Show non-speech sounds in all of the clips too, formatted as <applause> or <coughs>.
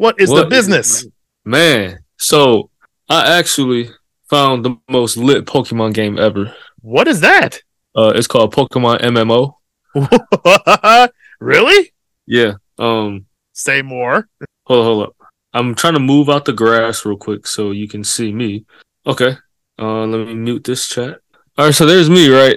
What is What the business? Man, so I actually found the most lit Pokemon game ever. What is that? Uh, it's called Pokemon MMO. <laughs> really? Yeah. Um, Say more. hold hold up. I'm trying to move out the grass real quick so you can see me. Okay. Uh, let me mute this chat. All right, so there's me, right?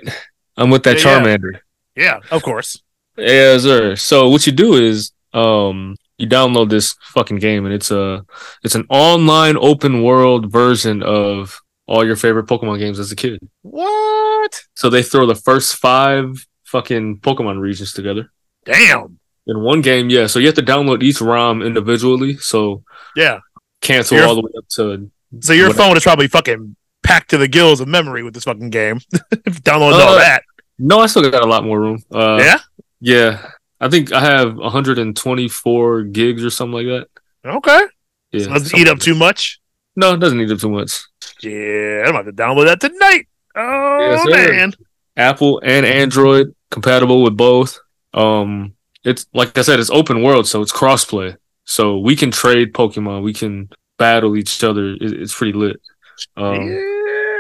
I'm with that Yeah, yeah. Charmander. Yeah, of course. Yeah, sir. So what you do is um you download this fucking game and it's a it's an online open world version of all your favorite Pokemon games as a kid. What? So they throw the first five fucking Pokemon regions together Damn. in one game. Yeah, so you have to download each ROM individually. So Yeah. Kanto all the way up to So your What- phone is probably fucking packed to the gills of memory with this fucking game. <laughs> Downloading all Uh, that. no, I still got a lot more room. Uh, yeah. yeah. I think I have 124 gigs or something like that. Okay. Yeah, So doesn't eat up like too much. No, it doesn't eat up too much. Yeah, I'm about to download that tonight. Oh Yes, sir. man. Apple and Android compatible with both. Um, it's like I said, it's open world, so it's crossplay. So we can trade Pokemon, we can battle each other. It, it's pretty lit. Um, yeah.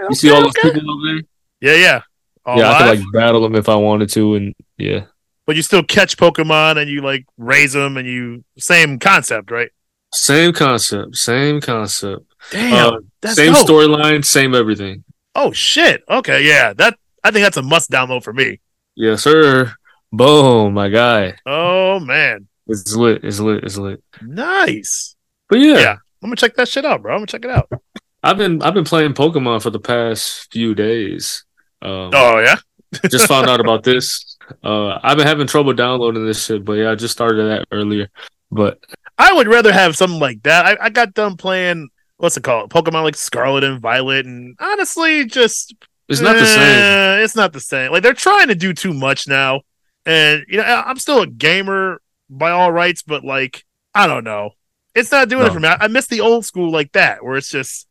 you see okay, all those okay. people over there? Yeah, yeah. All yeah, I could like battle them if I wanted to, and yeah, but you still catch Pokemon and you like raise them and you same concept, right? same concept, same concept, Damn, Uh, same storyline, same everything. Oh shit. Okay, yeah. That I think that's a must download for me. Yes, sir. Boom, my guy. Oh man. It's lit. It's lit. It's lit. Nice. But yeah, Yeah. I'm gonna check that shit out, bro. I'm gonna check it out. I've been I've been playing Pokemon for the past few days. Um, Oh yeah. just found out about this. Uh, I've been having trouble downloading this shit, but yeah, I just started that earlier. But I would rather have something like that. I, I got done playing what's it called? Pokemon like Scarlet and Violet, and honestly, just it's not the same. eh, It's not the same. Like they're trying to do too much now, and you know I'm still a gamer by all rights, but like I don't know, it's not doing it for me. I, I miss the old school like that, where it's just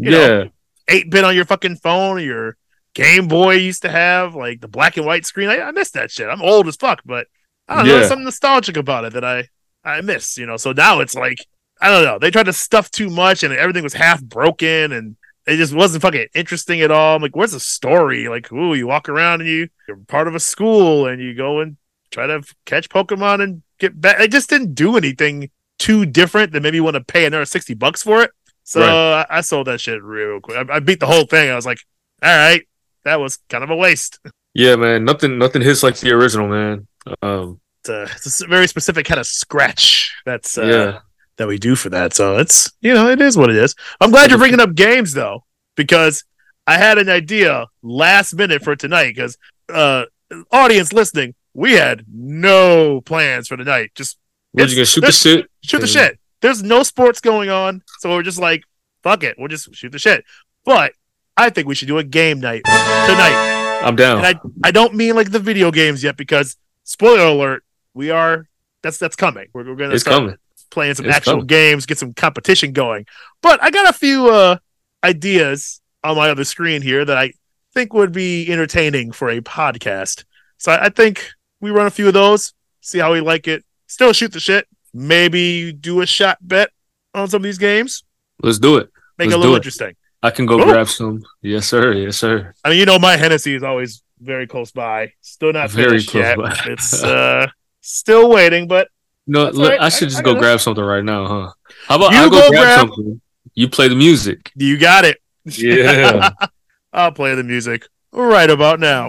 you Yeah, know, eight bit on your fucking phone or your Game Boy used to have, like the black and white screen. I, I miss that shit. I'm old as fuck, but I don't know, Yeah. there's something nostalgic about it that I I miss. You know, so now it's like I don't know. They tried to stuff too much, and everything was half broken, and it just wasn't fucking interesting at all. I'm like, where's the story? Like, ooh, you walk around and you you're part of a school, and you go and try to catch Pokemon and get back. It just didn't do anything too different that maybe you want to pay another sixty bucks for it. So Right. I, I sold that shit real quick. I, I beat the whole thing. I was like, all right, that was kind of a waste. yeah, man. Nothing, nothing hits like the original, man. Um, It's a, it's a very specific kind of scratch that's uh, yeah, that we do for that. So it's you know it is what it is. I'm glad you're bringing up games though because I had an idea last minute for tonight because uh audience listening we had no plans for tonight. Just we're just gonna shoot the shit. shoot the shit. There's no sports going on, so we're just like fuck it, we'll just shoot the shit. But I think we should do a game night tonight. I'm down. And I I don't mean like the video games yet because spoiler alert, we are that's that's coming. We're, we're gonna it's coming. playing some It's actual coming. games, get some competition going. But I got a few uh ideas on my other screen here that I think would be entertaining for a podcast. So I, I think we run a few of those, see how we like it. Still shoot the shit. Maybe do a shot bet on some of these games. Let's do it. Make Let's it a little it. interesting. I can go Cool. grab some. Yes, sir. Yes, sir. I mean, you know, my Hennessy is always very close by. Still not Very finished close yet. by. It's <laughs> uh still waiting, but No, look, all right. I should I- just I go got grab something right now, huh? How about You I go, go grab, grab- something? You play the music. you got it. Yeah. <laughs> I'll play the music right about now.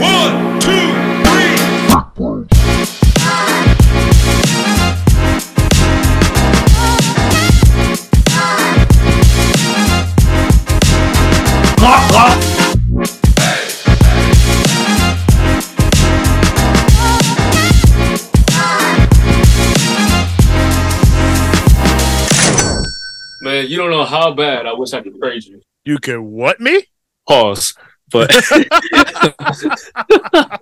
One, two, Man, you don't know how bad I wish I could trade you. You can what me? Pause. But <laughs> <laughs>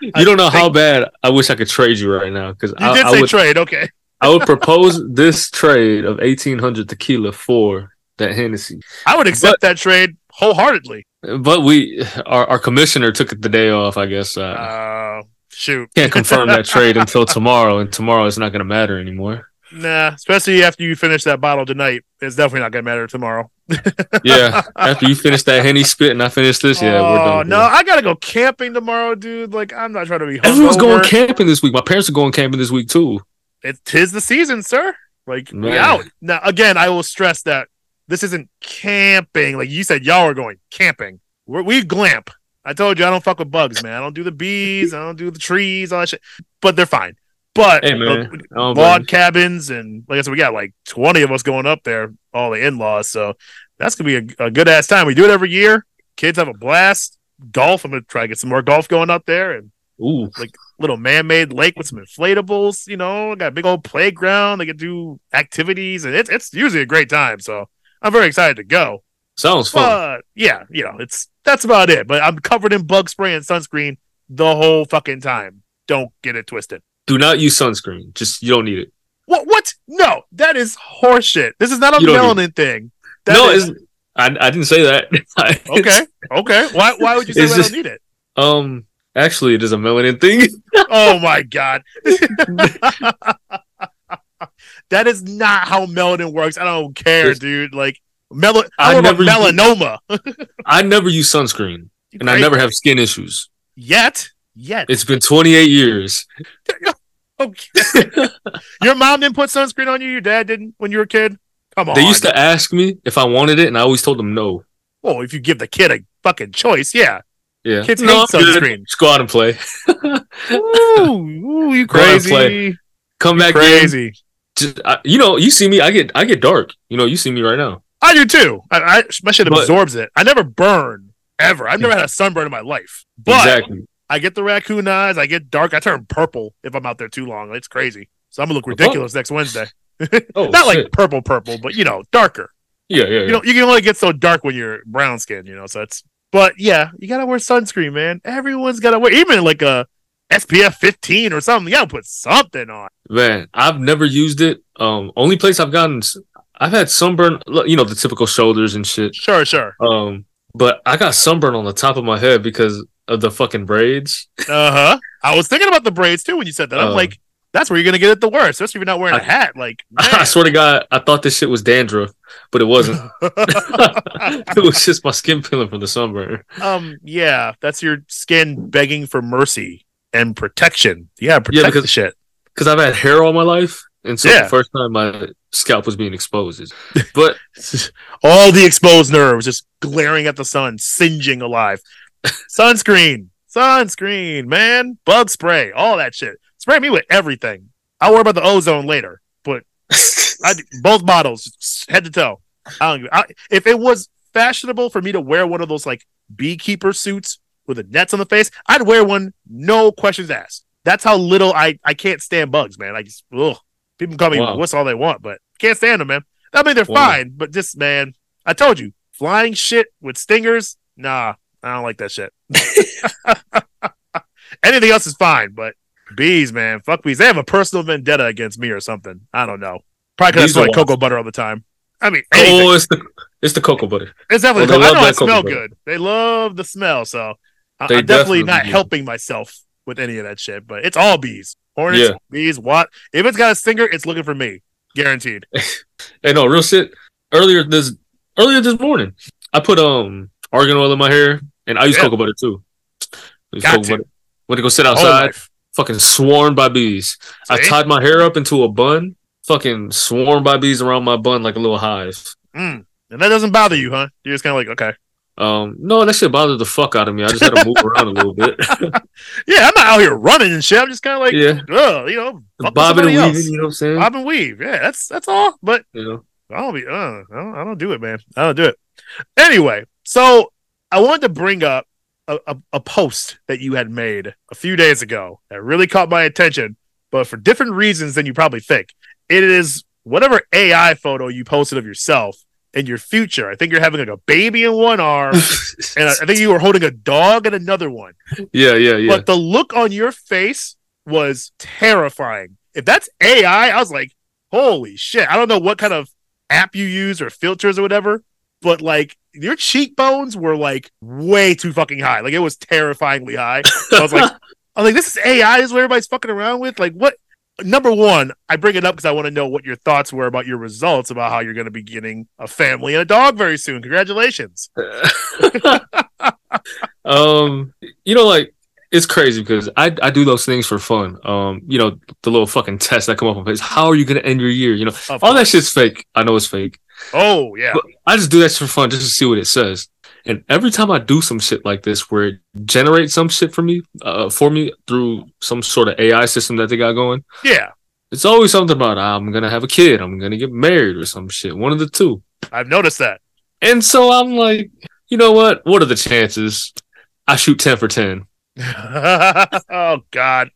you don't know how bad I wish I could trade you right now because I, did I say would trade, okay. I would <laughs> propose this trade of eighteen hundred tequila for that Hennessy. I would accept that trade wholeheartedly. But we our, our commissioner took the day off. I guess uh, Uh, shoot. can't confirm that trade until tomorrow, and tomorrow it's not going to matter anymore. Nah, especially after you finish that bottle tonight, it's definitely not gonna matter tomorrow. <laughs> Yeah. After you finish that henny spit and I finish this, yeah, we're oh done. no, I gotta go camping tomorrow, dude. Like I'm not trying to be. Everyone's going camping this week. My parents are going camping this week too. It tis the season, sir. Like we out now. Again, I will stress that this isn't camping. Like you said, y'all are going camping. We're, we glamp. I told you I don't fuck with bugs, man. I don't do the bees. I don't do the trees, all that shit. But they're fine. But Hey, man. uh, I don't blame log cabins and like I said, we got like twenty of us going up there, all the in laws. So that's gonna be a, a good ass time. We do it every year. Kids have a blast. Golf. I'm gonna try to get some more golf going up there and Ooh, like little man-made lake with some inflatables. You know, got a big old playground. They can do activities, and it's it's usually a great time. So I'm very excited to go. sounds fun. But yeah, you know, it's that's about it. But I'm covered in bug spray and sunscreen the whole fucking time. Don't get it twisted. Do not use sunscreen. Just you don't need it. What? What? No, that is horseshit. This is not a melanin thing. That no, is- I I didn't say that. <laughs> okay. Okay. Why? Why would you say I just- don't need it? um, actually, it is a melanin thing. <laughs> Oh my god. <laughs> that is not how melanin works. I don't care, It's- dude. Like mel- I I never- melanoma. I never use sunscreen, and I never have skin issues. yet. Yet. It's been 28 years. <laughs> okay. <laughs> Your mom didn't put sunscreen on you. Your dad didn't when you were a kid. Come on. They used to ask me if I wanted it, and I always told them no. Well, if you give the kid a fucking choice, yeah. Yeah, Kids no, hate sunscreen. Just go out and play. <laughs> Ooh, ooh, you Go ahead and crazy. Come back in. Crazy. Just, I, you know, you see me. I get I get dark. You know, you see me right now. I do too. I, I my shit absorbs it. I never burn ever. I've never had a sunburn in my life. But exactly. I get the raccoon eyes. I get dark. I turn purple if I'm out there too long. It's crazy. So I'm gonna look ridiculous next Wednesday. <laughs> Oh, Not like purple, purple, but you know, darker. yeah, yeah, yeah. You know, you can only get so dark when you're brown skin. You know, so it's. But yeah, you gotta wear sunscreen, man. Everyone's gotta wear, even like a SPF 15 or something. You gotta put something on. Man, I've never used it. Um, only place I've gotten, I've had sunburn. You know, the typical shoulders and shit. Sure, sure. Um, but I got sunburn on the top of my head because of the fucking braids. Uh huh. I was thinking about the braids too when you said that. I'm Uh, like, that's where you're gonna get it the worst, especially if you're not wearing a I- hat. Like, <laughs> I swear to God, I thought this shit was dandruff, but it wasn't. <laughs> <laughs> it was just my skin peeling from the sunburn. um, yeah, that's your skin begging for mercy and protection. Yeah, protect because- the shit. Because I've had hair all my life, and so Yeah. the first time my scalp was being exposed. is- But All the exposed nerves just glaring at the sun, singeing alive. Sunscreen, sunscreen, man, bug spray, all that shit. Spray me with everything. I'll worry about the ozone later, but <laughs> I do- both bottles, head to toe. I don't. I, if it was fashionable for me to wear one of those like beekeeper suits with the nets on the face, I'd wear one, no questions asked. That's how little I I can't stand bugs, man. I just ugh. People call me Wow. what's all they want, but can't stand them, man. I mean they're Wow. fine, but just man, I told you, flying shit with stingers, nah, I don't like that shit. <laughs> Anything else is fine, but bees, man, fuck bees. They have a personal vendetta against me or something. I don't know. Probably because I smell like cocoa butter all the time. I mean, anything. oh, it's the it's the cocoa butter. it's definitely. cocoa. I know I smell butter. good. They love the smell, so I, I'm definitely definitely not do. helping myself with any of that shit. But it's all bees, hornets, Yeah. bees. What if it's got a stinger? It's looking for me, guaranteed. <laughs> Hey, no, real shit. Earlier this earlier this morning, I put um argan oil in my hair, and I use Yeah. cocoa butter too. I use Got to. butter. Went to go sit outside, fucking swarmed by bees. I tied my hair up into a bun, fucking swarmed by bees around my bun like a little hive. Mm. And that doesn't bother you, huh? You're just kind of like, okay, Um, no, that shit bothered the fuck out of me. I just had to move <laughs> around a little bit. <laughs> yeah, I'm not out here running and shit. I'm just kind of like, yeah, you know, bobbing and else. You know what I'm saying? Bob and weave. Yeah, that's that's all. But you know, I don't be. Uh, I don't, I don't do it, man. I don't do it. Anyway, so I wanted to bring up a, a, a post that you had made a few days ago that really caught my attention, but for different reasons than you probably think. It is whatever AI photo you posted of yourself in your future. I think you're having like a baby in one arm, <laughs> and I, I think you were holding a dog in another one. yeah, yeah, yeah. But the look on your face was terrifying. If that's AI, I was like, holy shit. I don't know what kind of app you use or filters or whatever, but like your cheekbones were like way too fucking high. Like it was terrifyingly high. So I was like, <laughs> I was like, this is AI is what everybody's fucking around with. Like what number one, I bring it up because I want to know what your thoughts were about your results about how you're going to be getting a family and a dog very soon. Congratulations. <laughs> um, you know, like it's crazy because I I do those things for fun. Um, you know, the little fucking tests that come up on face. How are you gonna end your year? You know, all that shit's fake. I know it's fake. Oh yeah. But I just do that for fun, just to see what it says. And every time I do some shit like this, where it generates some shit for me, uh, for me through some sort of AI system that they got going, Yeah. it's always something about I'm gonna have a kid, I'm gonna get married, or some shit. One of the two. I've noticed that. And so I'm like, you know what? What are the chances? I shoot ten for ten. <laughs> oh God.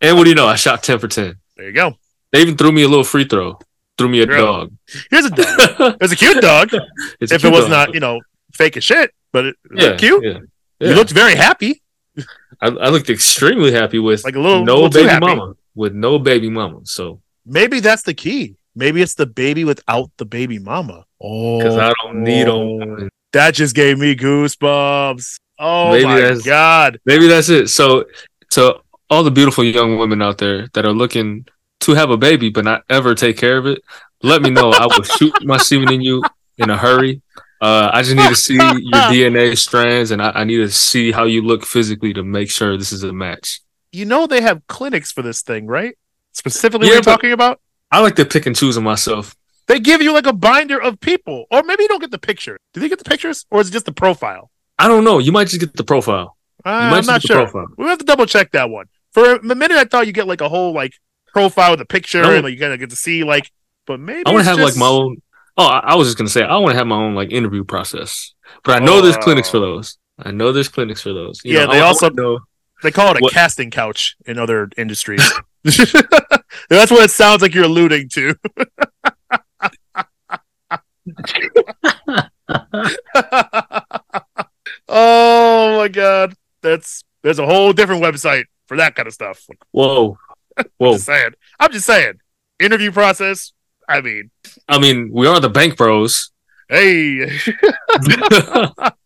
And what do you know? I shot ten for ten. There you go. They even threw me a little free throw. Threw me a Really? dog. Here's a dog. It's a cute dog. <laughs> It's if it was dog. not, you know, fake as shit, but it, it yeah, looked cute. Yeah. You looked very happy. I, I looked extremely happy with Like a little- no little baby mama. With no baby mama. So Maybe that's the key. Maybe it's the baby without the baby mama. Oh, because I don't oh, need a woman. That just gave me goosebumps. Oh Maybe my god. Maybe that's it. So to all the beautiful young women out there that are looking to have a baby but not ever take care of it, let me know. I will shoot my semen in you in a hurry. Uh, I just need to see your <laughs> DNA strands, and I, I need to see how you look physically to make sure this is a match. You know they have clinics for this thing, right? Specifically Yeah, what you're talking about? I like to pick and choose on myself. They give you like a binder of people. Or maybe you don't get the picture. Do they get the pictures? Or is it just the profile? I don't know. You might just get the profile. Uh, I'm not sure. profile. We have to double check that one. For a minute, I thought you get like a whole like profile with a picture, No. and like, you kind of get to see like. But maybe I want to have like my own. Oh, I, I was just gonna say I want to have my own like interview process, but I know there's oh, clinics for Oh. those. I know there's clinics for those. You Yeah, know, they I- I also- wanna know. They call it a What- casting couch in other industries. <laughs> <laughs> That's what it sounds like you're alluding to. <laughs> oh my god, that's there's a whole different website for that kind of stuff. Whoa, <laughs> whoa! just saying. I'm just saying. Interview process. I mean, I mean, we are the bank bros. hey. <laughs> <laughs>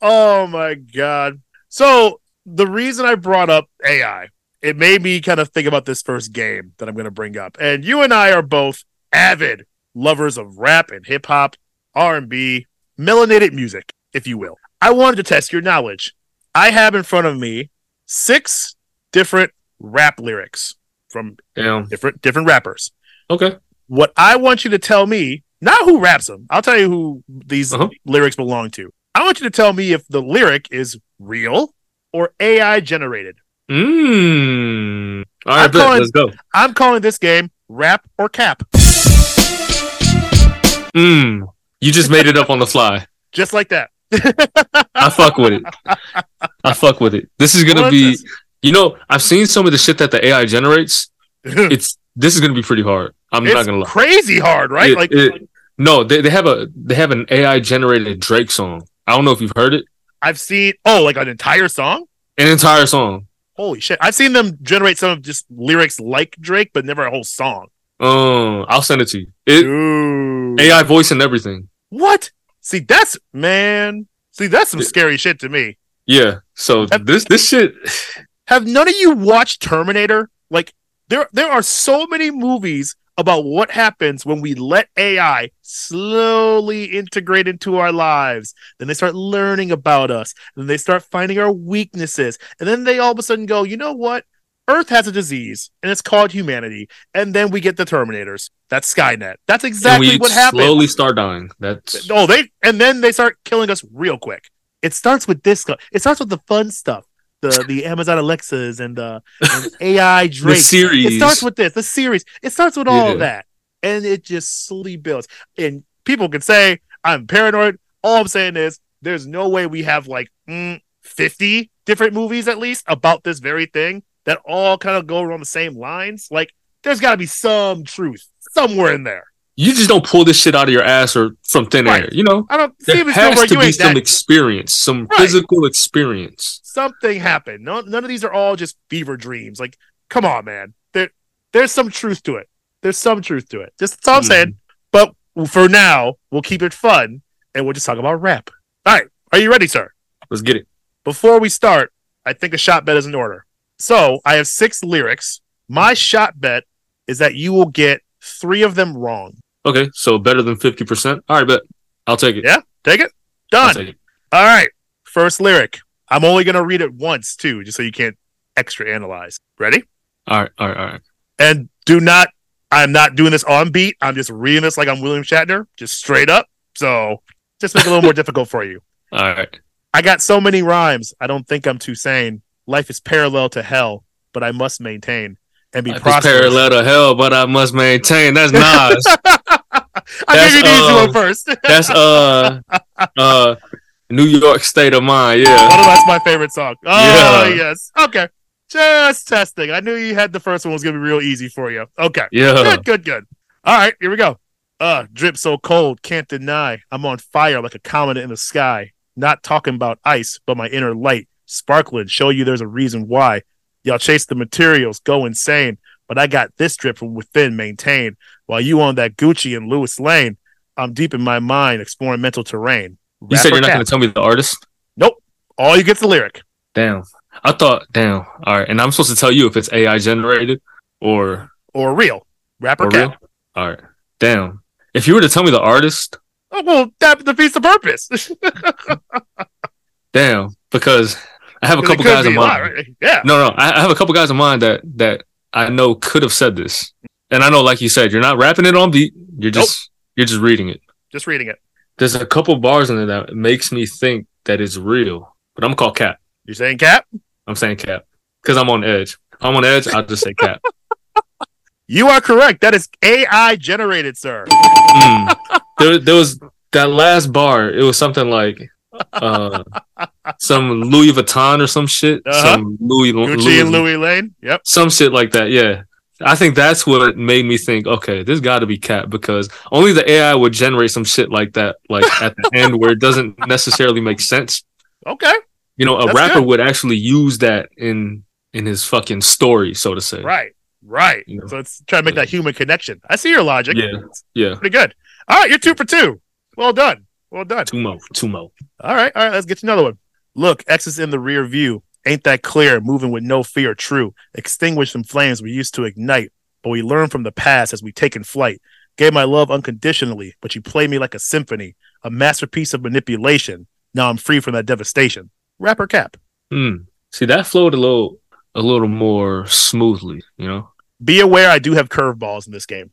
Oh my god. So the reason I brought up AI, it made me kind of think about this first game that I'm going to bring up. And you and I are both avid lovers of rap and hip hop, R&B, melanated music, if you will. I wanted to test your knowledge. I have in front of me six different rap lyrics from Damn. different different rappers. Okay. What I want you to tell me, not who raps them. I'll tell you who these Uh-huh. lyrics belong to. I want you to tell me if the lyric is real or AI generated. Mmm. All I'm calling- let's go. I'm calling this game rap or cap, Mmm. You just made it up on the fly. just like that. I fuck with it. <laughs> I fuck with it. This is gonna What be. is You know, I've seen some of the shit that the AI generates. <laughs> It's this is gonna be pretty hard. I'm not gonna lie. crazy hard, right? It- like it- no, they, they have a they have an AI generated Drake song. I don't know if you've heard it. I've seen oh, like an entire song. An entire song. Holy shit! I've seen them generate some of just lyrics like Drake, but never a whole song. Um, I'll send it to you. It. AI voice and everything. What? See, that's man. See, that's some scary shit to me. Yeah. So this this shit. Have none of you watched Terminator? Like there there are so many movies about what happens when we let AI slowly integrate into our lives. Then they start learning about us. Then they start finding our weaknesses. And then they all of a sudden go, you know what? Earth has a disease and it's called humanity. And then we get the Terminators. That's Skynet. That's exactly what happens. slowly start dying. That's Oh, they and then they start killing us real quick. It starts with this. It starts with the fun stuff, the the Amazon Alexas and the and AI <laughs> Drake. series. It starts with this, the series. It starts with all of Yeah. that, and it just slowly builds. And people can say I'm paranoid. All I'm saying is there's no way we have like mm, 50 different movies at least about this very thing that all kind of go along the same lines. Like there's got to be some truth somewhere in there. You just don't pull this shit out of your ass or from thin Right. air. You know, I don't there has Spielberg. to be some that experience, some Right. physical experience. something happened. No, none of these are all just fever dreams. Like, come on, man. There, there's some truth to it. There's some truth to it. Just that's all I'm Mhm. saying. But for now, we'll keep it fun and we'll just talk about rap. All right, are you ready, sir? Let's get it. Before we start, I think a shot bet is in order. So I have six lyrics My shot bet is that you will get three of them wrong. Okay, so better than fifty percent. All right, bet. I'll take it. Yeah. Take it. Done. take it. All right. First lyric. I'm only gonna read it once too, just so you can't extra analyze. Ready? All right, all right, all right. And do not. I'm not doing this on beat. I'm just reading this like I'm William Shatner, just straight up. So just make it a little more <laughs> difficult for you. All right. I got so many rhymes. I don't think I'm too sane. Life is parallel to hell, but I must maintain and be Life is prosperous. parallel to hell, but I must maintain. That's <laughs> Nas. I That's, gave you the easy one first. One <laughs> That's uh uh New York State of Mind. Yeah. of that's my favorite song. Oh Yeah. yes. Okay. Just testing. I knew you had the first one was gonna be real easy for you. Okay. Yeah. Good, good, good. All right, here we go. Uh, drip so cold, can't deny. I'm on fire like a comet in the sky. Not talking about ice, but my inner light, sparkling. Show you there's a reason why. Y'all chase the materials, go insane. But I got this drip from within, maintained. While you on that Gucci and Louis Lane, I'm deep in my mind, exploring mental terrain. You said you're not going to tell me the artist? Nope. All you get's the lyric. Damn. I thought, damn. All right. And I'm supposed to tell you if it's AI generated or, Or real. Rapper or cap. real? All right. Damn. If you were to tell me the artist, Oh, well, that defeats the purpose. <laughs> damn. Because I have a couple guys in a lot, mind. right? Yeah. No, no. I, I have a couple guys in mind that, that I know could have said this. And I know, like you said, you're not rapping it on beat. You're just, you're just reading it. Just reading it. There's a couple bars in there that makes me think that it's real, but I'm gonna call cap. You're saying cap? I'm saying cap because I'm on edge. I'm on edge. I'll just say cap. <laughs> You are correct. That is AI generated, sir. Mm. There, there was that last bar. It was something like uh, some Louis Vuitton or some shit. Uh-huh. Some Louis, Gucci and Louis Lane. Yep. some shit like that. Yeah. I think that's what made me think, okay, this got to be cap because only the AI would generate some shit like that, like at the end where it doesn't necessarily make sense. Okay. You know, a That's rapper good. would actually use that in in his fucking story, so to say. Right. Right. You know. So it's trying to make that human connection. I see your logic. Yeah. Yeah. Pretty good. All right. You're two for two. Well done. Well done. Two mo. Two mo. All right. All right. Let's get to another one. Look, X is in the rear view. Ain't that clear? Moving with no fear. True. Extinguish some flames we used to ignite, but we learn from the past as we take in flight. Gave my love unconditionally, but you play me like a symphony, a masterpiece of manipulation. Now I'm free from that devastation. Rapper cap. Hmm. See, that flowed a little a little more smoothly, you know? Be aware I do have curveballs in this game.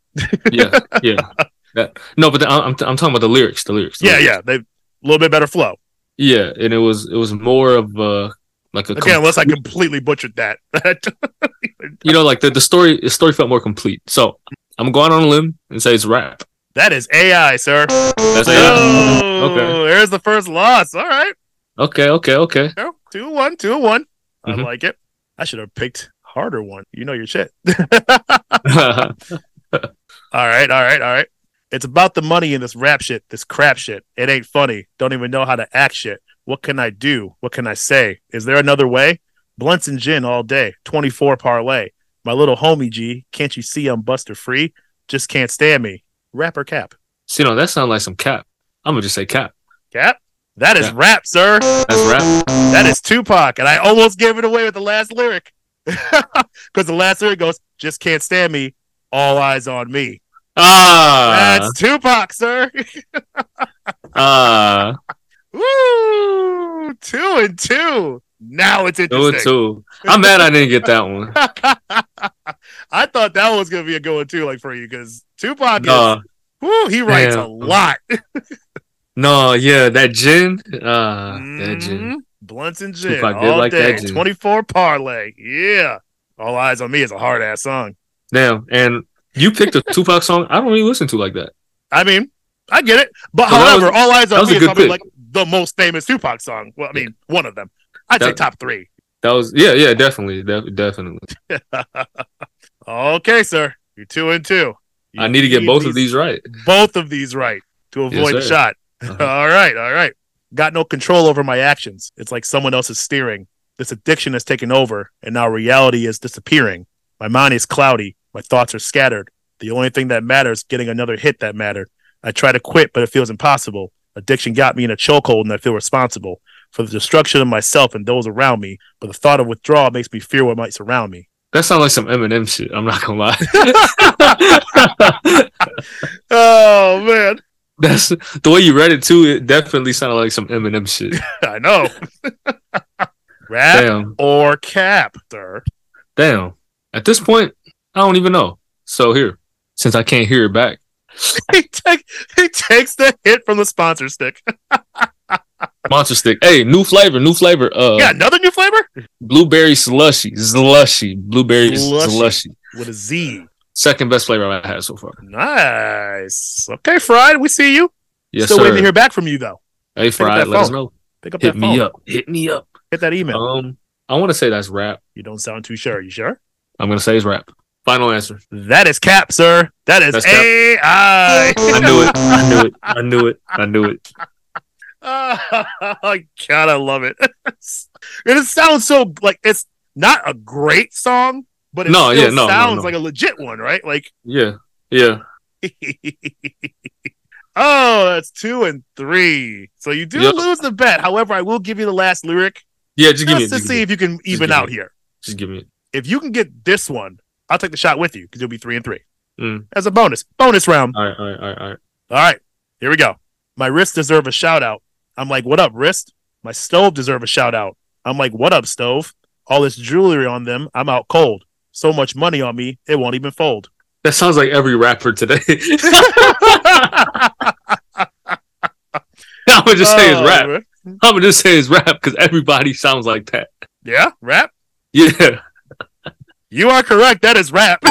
Yeah. Yeah. <laughs> No, but the, I'm I'm talking about the lyrics, the lyrics. the Yeah, lyrics. yeah. They a little bit better flow. Yeah, and it was it was more of uh like a Again, unless I completely butchered that. <laughs> you know like the, the story the story felt more complete. So I'm going on a limb and say it's rap. that is AI, sir. That's it. Oh, Okay. there's the first loss. All right. Okay, okay, okay. No, two one, two one. I Mhm. like it. I should have picked harder one. You know your shit. <laughs> <laughs> all right, all right, all right. It's about the money in this rap shit, this crap shit. It ain't funny. Don't even know how to act shit. What can I do? What can I say? Is there another way? Blunts and gin all day. 24 parlay. My little homie G, can't you see I'm Buster Free? Just can't stand me. Rapper cap. See, no, that sounds like some cap. I'm gonna just say cap. Cap? That is Cap. rap, sir. That's rap. That is Tupac, and I almost gave it away with the last lyric <laughs> because the last lyric goes, "Just can't stand me, all eyes on me." Ah, That's Tupac, sir. <laughs> ah, Woo! Two and two. Now it's two and two. I'm mad I didn't get that one. <laughs> I thought that was gonna be a good one too, like for you, because Tupac No, is, woo, he writes a lot. <laughs> no, yeah, that gin. Ah, that gin. Mhm. Blunts and gin Tupac all like day. Twenty-four parlay. Yeah. All eyes on me is a hard ass song. Damn, and you picked a Tupac song I don't really listen to like that. I mean, I get it. But So however, was- All Eyes that on Me a is probably pick. like the most famous Tupac song. Well, I mean, one of them. I'd say top three. That was yeah, yeah, definitely, def- definitely. <laughs> okay, sir. You're two and two. You I need to get both of these right. both of these right to avoid the sir. shot. Uh-huh. <laughs> all right, all right. Got no control over my actions. It's like someone else is steering. This addiction has taken over, and now reality is disappearing. My mind is cloudy. My thoughts are scattered. The only thing that matters getting another hit that mattered. I try to quit, but it feels impossible. Addiction got me in a chokehold, and I feel responsible for the destruction of myself and those around me. But the thought of withdrawal makes me fear what might surround me. That sounds like some Eminem shit. I'm not gonna lie. <laughs> Oh man, That's the way you read it too. It definitely sounded like some Eminem shit. <laughs> I know. <laughs> Rap Damn, or cap, sir. damn. At this point, I don't even know. So here, since I can't hear it back, <laughs> He, take, he takes the hit from the sponsor stick. <laughs> monster stick. Hey, new flavor, new flavor. Uh, yeah, another new flavor blueberry slushy, slushy, blueberry Slushy. slushy. with a Z. Second best flavor I've had so far. Nice. Okay, Fried, we see you. Yes, Still sir. waiting to hear back from you though. hey, up Fried, let us phone. know. Pick up Hit that me up. Hit me up. Hit that email. Um, I want to say that's rap. you don't sound too sure. You sure? I'm gonna say it's rap. Final answer. That is cap, sir. That is That's cap. AI. <laughs> I knew it. I knew it. I knew it. I knew it. oh God, I love it. <laughs> and it sounds so like it's not a great song, but it No, still yeah, no, no, sounds no. like a legit one, right? Like, <laughs> Yeah. Yeah. oh, that's two and three. So you do Yep. lose the bet. However, I will give you the last lyric Yeah. Just give me. just it, to see me. if you can even give me out it. here. Just give me. it. If you can get this one, I'll take the shot with you because you'll be three and three Mm. as a bonus. Bonus round. All right. All right. All right. All right. All right, here we go. My wrists deserve a shout out. I'm like, what up, wrist? My stove deserve a shout out. I'm like, what up, stove? All this jewelry on them. I'm out cold. So much money on me, it won't even fold. That sounds like every rapper today. <laughs> I'm gonna just say it's Oh, rap. I'm gonna just say it's rap because everybody sounds like that. Yeah, rap. Yeah, You are correct. That is rap.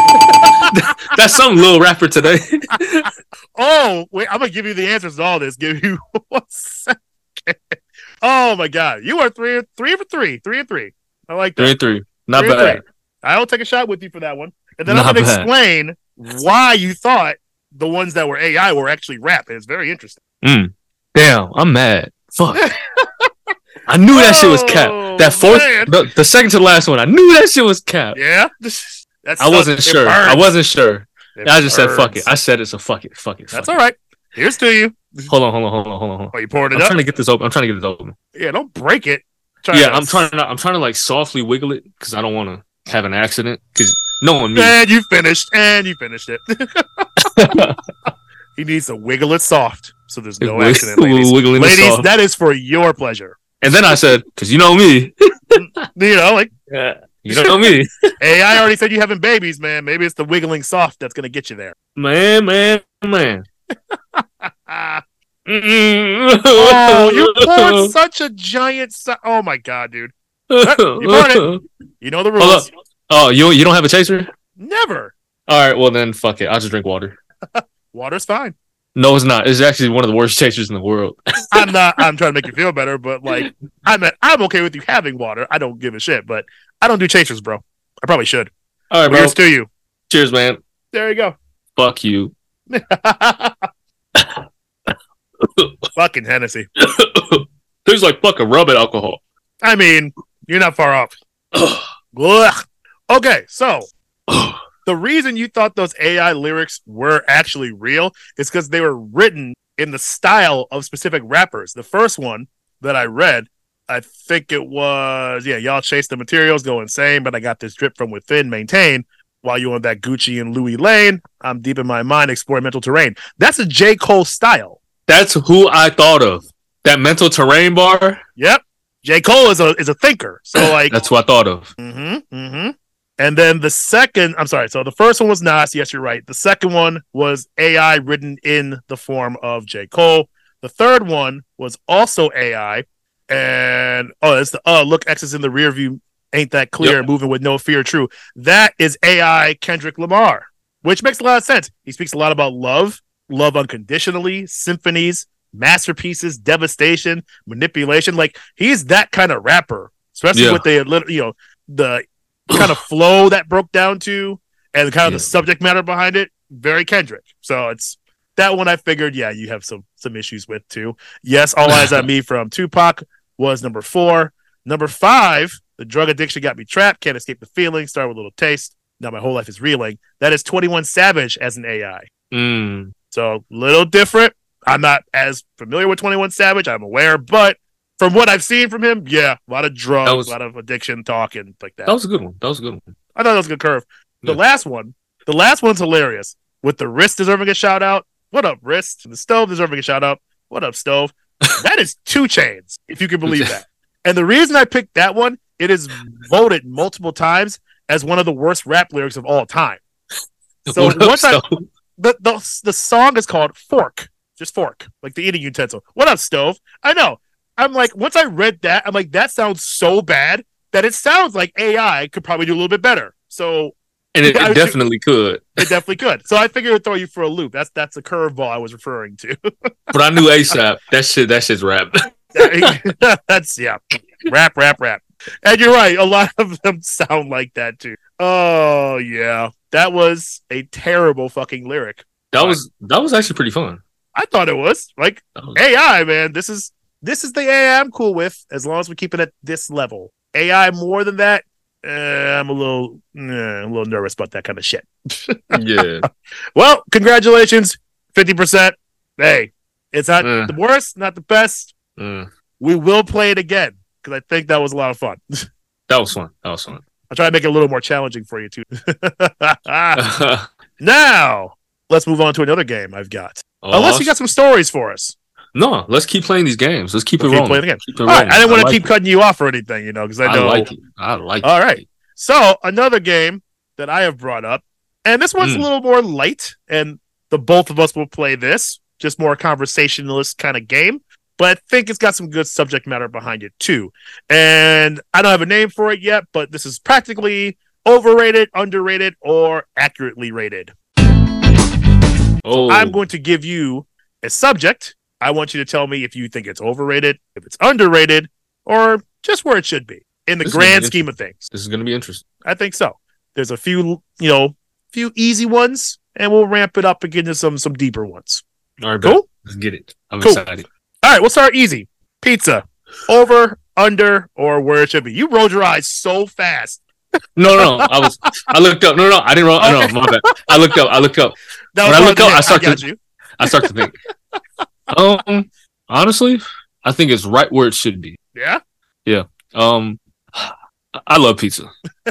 that's some little rapper today. <laughs> oh, wait, I'm gonna give you the answers to all this. Give you <laughs> one second. Oh my god, you are three, three for three, three and three. I like that. three and three, not Three bad. three. I'll take a shot with you for that one, and then Not I'm gonna bad. explain why you thought the ones that were AI were actually rap. And it's very interesting. Mm. Damn, I'm mad. Fuck. <laughs> I knew that shit was cap. Oh, That fourth, the, the second to the last one, I knew that shit was cap. Yeah, That's I wasn't sure. I wasn't sure. I just said fuck it. I said it, so fuck it. Fuck it. Fuck That's it. all right. Here's to you. Hold on, hold on, hold on, hold on. Oh, you poured it I'm up. trying to get this open. I'm trying to get this open. Yeah, don't break it. Try yeah, to- I'm trying to. I'm trying to like softly wiggle it because I don't want to have an accident. Because no one me. And you finished. And you finished it. <laughs> he needs to wiggle it soft so there's no accident, ladies. <laughs> wiggling it Ladies, soft. that is for your pleasure. And then I said, because you know me. <laughs> You know, like <laughs> You know me. <laughs> hey, I already said you having babies, man. Maybe it's the wiggling soft that's gonna get you there. Man, man, man. Oh, you poured such a giant. So- oh my god, dude. You poured You know the rules. Oh, you you don't have a chaser? Never. All right, well then, fuck it. I'll just drink water. Water's fine. No, it's not. It's actually one of the worst chasers in the world. <laughs> I'm not. I'm trying to make you feel better, but like, I'm I'm okay with you having water. I don't give a shit, but I don't do chasers, bro. I probably should. All right, bro. here's to you. Cheers, man. There you go. Fuck you. <laughs> Fucking Hennessy. <coughs> Tastes like fucking rubbing alcohol. I mean, you're not far off. <coughs> Okay, so <coughs> the reason you thought those AI lyrics were actually real is because they were written in the style of specific rappers. The first one that I read, I think it was, yeah, y'all chase the materials, go insane, but I got this drip from within, maintain. While you on that Gucci and Louis lane, I'm deep in my mind, exploring mental terrain. That's a J. Cole style. That's who I thought of. That mental terrain bar. Yep. J. Cole is a is a thinker. So <clears throat> like That's who I thought of. Mm-hmm. Mm-hmm. And then the second, I'm sorry. So the first one was Nas. Yes, you're right. The second one was AI written in the form of J. Cole. The third one was also AI. And oh, it's the uh look X is in the rear view. Ain't that clear? Yep. Moving with no fear. True. That is AI Kendrick Lamar, which makes a lot of sense. He speaks a lot about love, love unconditionally, symphonies, masterpieces, devastation, manipulation. Like he's that kind of rapper, especially Yeah. with the you know the kind of <sighs> flow that broke down to and kind of Yeah. the subject matter behind it. Very Kendrick. So it's that one. I figured, yeah, you have some some issues with too. Yes, all <laughs> eyes on me from Tupac was number four. Number five, the drug addiction got me trapped. Can't escape the feeling. Start with a little taste. Now my whole life is reeling. That is Twenty One Savage as an AI. Mm. So little different. I'm not as familiar with 21 Savage. I'm aware, but from what I've seen from him, yeah, a lot of drugs, was- a lot of addiction talk and like that. That was a good one. That was a good one. I thought that was a good curve. The Yeah. last one, the last one's hilarious. With the wrist deserving a shout out. What up, wrist? And the stove deserving a shout out. What up, stove? <laughs> that is 2 Chainz, if you can believe that. And the reason I picked that one, it is voted multiple times as one of the worst rap lyrics of all time. <laughs> So What up, once I- The, the the song is called Fork, just fork, like the eating utensil. What up, stove? I know. I'm like, once I read that, I'm like, that sounds so bad that it sounds like AI could probably do a little bit better. So and it, <laughs> it definitely could. <laughs> it definitely could. So I figured it'd throw you for a loop. That's that's a curveball I was referring to. <laughs> But I knew ASAP. That shit. That shit's rap. that's yeah, rap, rap, rap. And you're right. A lot of them sound like that too. Oh yeah, that was a terrible fucking lyric. That was that was actually pretty fun. I thought it was like was- AI, man. This is this is the AI I'm cool with as long as we keep it at this level. AI more than that, eh, I'm a little, eh, a little nervous about that kind of shit. <laughs> yeah. Well, congratulations, fifty percent. Hey, it's not Eh. the worst, not the best. We will play it again because I think that was a lot of fun. <laughs> That was fun. That was fun. I'll try to make it a little more challenging for you too. <laughs> now, let's move on to another game I've got. Unless you got some stories for us. No, let's keep playing these games. Let's keep We'll it keep rolling. playing the game. Keep it All right, rolling. I didn't want to like keep it. cutting you off or anything, you know, because I I know. like it. I like All right. So another game that I have brought up, and this one's Mm. a little more light, and the both of us will play this, just more conversationalist kind of game. But I think it's got some good subject matter behind it too. And I don't have a name for it yet, but this is practically overrated, underrated, or accurately rated. Oh, I'm going to give you a subject. I want you to tell me if you think it's overrated, if it's underrated, or just where it should be in the This grand scheme of things. this is gonna be interesting. I think so. There's a few, you know, few easy ones, and we'll ramp it up and get into some some deeper ones. All right, Cool. Let's get it. I'm Cool. excited. All right, we'll start easy. Pizza, over, under, or where it should be. You rolled your eyes so fast. No, no, no. I was. I looked up. No, no, I didn't roll. Okay. No, my bad. I looked up. I looked up. That When I look up. I start to- you. I start to think. <laughs> um, honestly, I think it's right where it should be. Yeah. Yeah. Um, I love pizza.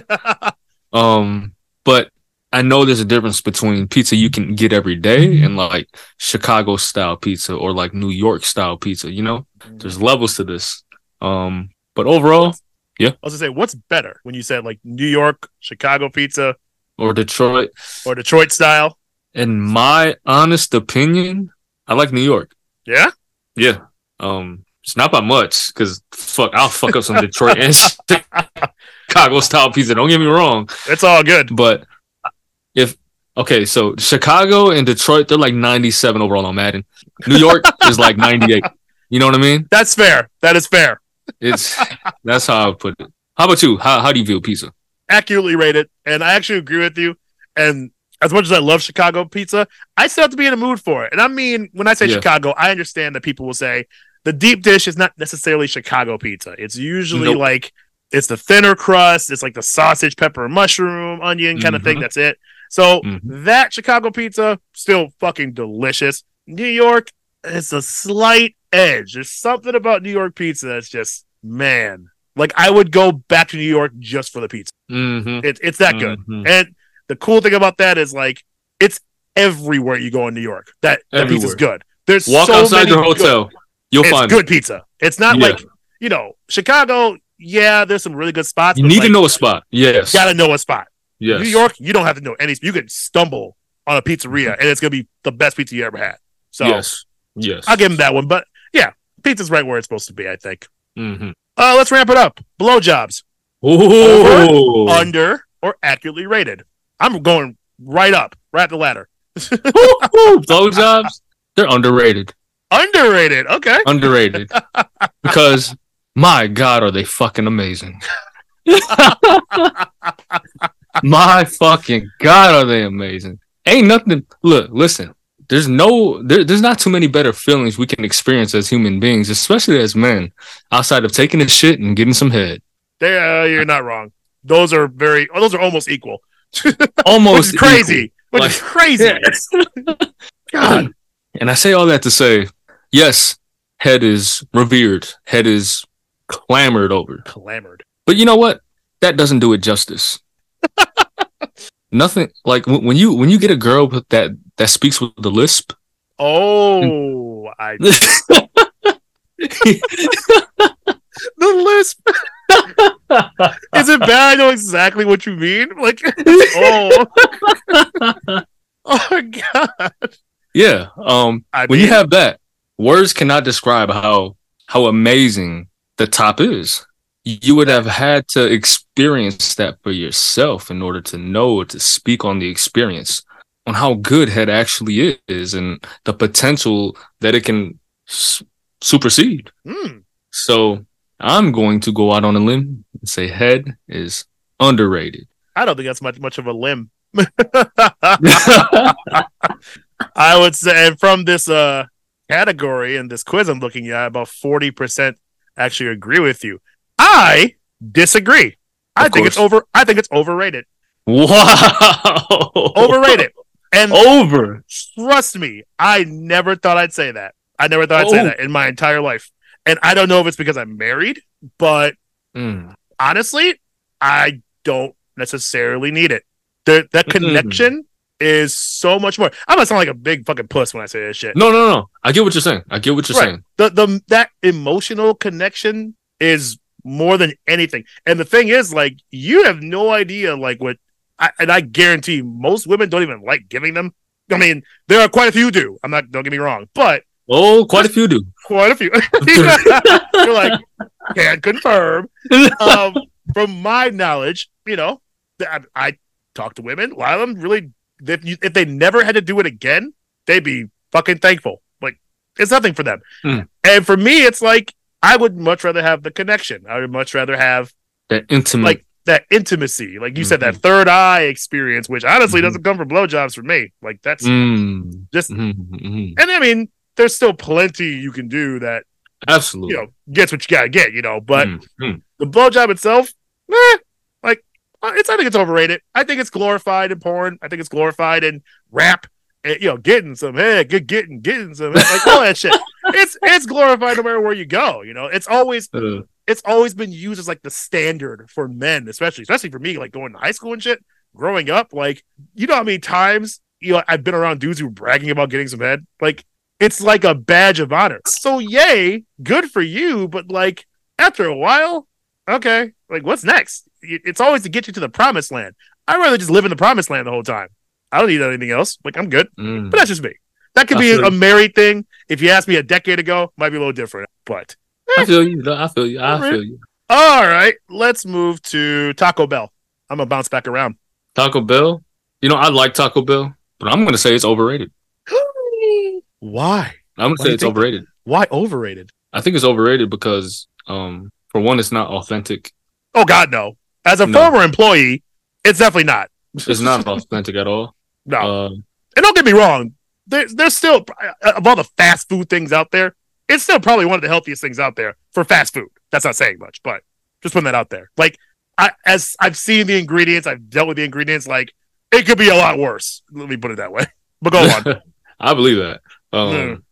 <laughs> Um, but I know there's a difference between pizza you can get every day and like Chicago style pizza or like New York style pizza. You know, there's levels to this. Um, but overall, yeah. I was gonna say, what's better when you said like New York, Chicago pizza, or Detroit, or Detroit style? in my honest opinion, I like New York. Yeah. Yeah. Um, it's not by much because fuck, I'll fuck up some Detroit and <laughs> Chicago style pizza. Don't get me wrong, It's all good. but if okay, so Chicago and Detroit, they're like 97 overall on Madden. New York <laughs> is like 98. You know what I mean? That's fair. That is fair. It's that's how I would put it. How about you? How how do you view pizza? accurately rated, and I actually agree with you. And as much as I love Chicago pizza, I still have to be in a mood for it. And I mean, when I say Yeah. Chicago, I understand that people will say the deep dish is not necessarily Chicago pizza. It's usually Nope. like it's the thinner crust, it's like the sausage, pepper, mushroom, onion kind of thing. That's it. So Mhm. that Chicago pizza still fucking delicious. New York, it's a slight edge. There's something about New York pizza that's just man. Like I would go back to New York just for the pizza. Mm-hmm. It, it's that good. Mhm. And the cool thing about that is like it's everywhere you go in New York. That that pizza's good. There's Walk so outside many your good- hotel, you'll find good pizza. It's not Yeah. like you know Chicago. Yeah, there's some really good spots. You need like, to know a spot. Yes. You gotta know a spot. yes. New York, you don't have to know any. You can stumble on a pizzeria and it's gonna be the best pizza you ever had. So Yes. Yes. I'll give him that one. But yeah, pizza's right where it's supposed to be. I think. Mm-hmm. Uh, let's ramp it up. Blowjobs, Ooh. under or accurately rated. I'm going right up, right up the ladder. Blowjobs, <laughs> they're underrated. Underrated. Okay. Underrated. <laughs> because my God, are they fucking amazing. <laughs> my fucking God, are they amazing. Ain't nothing look, listen. There's no there, there's not too many better feelings we can experience as human beings, especially as men, outside of taking a shit and getting some head. They, uh, you're not wrong. Those are very. Those are almost equal. Almost crazy. Which Like- is crazy. <laughs> God. And I say all that to say, yes, head is revered, head is clamored over. Clamored. But you know what? That doesn't do it justice. <laughs> Nothing like when you when you get a girl that that speaks with the lisp. Oh, I <laughs> the lisp. Is it bad? I know exactly what you mean. Like, <laughs> oh, <laughs> oh my god. yeah. Um. I when mean, you have that, words cannot describe how how amazing the top is. You would have had to experience that for yourself in order to know to speak on the experience on how good head actually is and the potential that it can s- supersede. hmm, So I'm going to go out on a limb and say head is underrated. I don't think that's much much of a limb. <laughs> I would say and from this uh category and this quiz I'm looking at, about 40% actually agree with you. I disagree. I Of think it's over I think it's overrated. wow. Overrated. And <laughs> Over. trust me, I never thought I'd say that. I never thought I'd say Oh. that in my entire life. And I don't know if it's because I'm married, but Mm. honestly, I don't necessarily need it. The that Mm. connection is so much more. I'm gonna sound like a big fucking puss when I say this shit. No, no, no. I get what you're saying. I get what you're Right. saying. The the that emotional connection is more than anything. And the thing is, like, you have no idea, like, what. I, and I guarantee most women don't even like giving them. I mean, there are quite a few who do. I'm not. Don't get me wrong, but Oh, quite a few do. <laughs> quite a few. <laughs> You're like, can't confirm. <laughs> Um, from my knowledge, you know, I, I talk to women. A lot of them really, if, you, if they never had to do it again, they'd be fucking thankful. Like, it's nothing for them. Hmm. And for me, it's like, I would much rather have the connection. I would much rather have that intimate. like that intimacy. Like you said, that Mhm. third eye experience, which honestly Mhm. doesn't come from blowjobs for me. Like, that's Mm. just, Mhm, mhm. and I mean, there's still plenty you can do that, Absolutely. you know, gets what you gotta get, you know, but. Mm, mm. the blowjob itself, eh, like uh, it's I think it's overrated. I think it's glorified in porn. I think it's glorified in rap. And, you know, getting some head, good getting, getting some like all that shit. <laughs> It's it's glorified no matter where you go. You know, it's always Uh, it's always been used as like the standard for men, especially especially for me, like going to high school and shit. Growing up, like you know how many times you know I've been around dudes who were bragging about getting some head. Like it's like a badge of honor. So yay, good for you. But like after a while, okay, like what's next? It's always to get you to the promised land. I'd rather just live in the promised land the whole time. I don't need anything else. Like I'm good. mm. But that's just me. That could I be feel a married thing. If you asked me a decade ago, might be a little different. But I feel you. No, I feel you. I feel you. all right, let's move to Taco Bell. I'm gonna bounce back around. Taco Bell. You know, I like Taco Bell, but I'm going to say it's overrated. <gasps> <laughs> Why? I'm gonna do say it's overrated. Why overrated? I think it's overrated because, um, for one, it's not authentic. Oh God, no. As a No. former employee, it's definitely not. It's not <laughs> authentic at all. No, Uh, and don't get me wrong. There's there's still of all the fast food things out there, it's still probably one of the healthiest things out there for fast food. That's not saying much, but just putting that out there. Like I as I've seen the ingredients, I've dealt with the ingredients. Like it could be a lot worse. Let me put it that way. But go on. <laughs> I believe that. Um,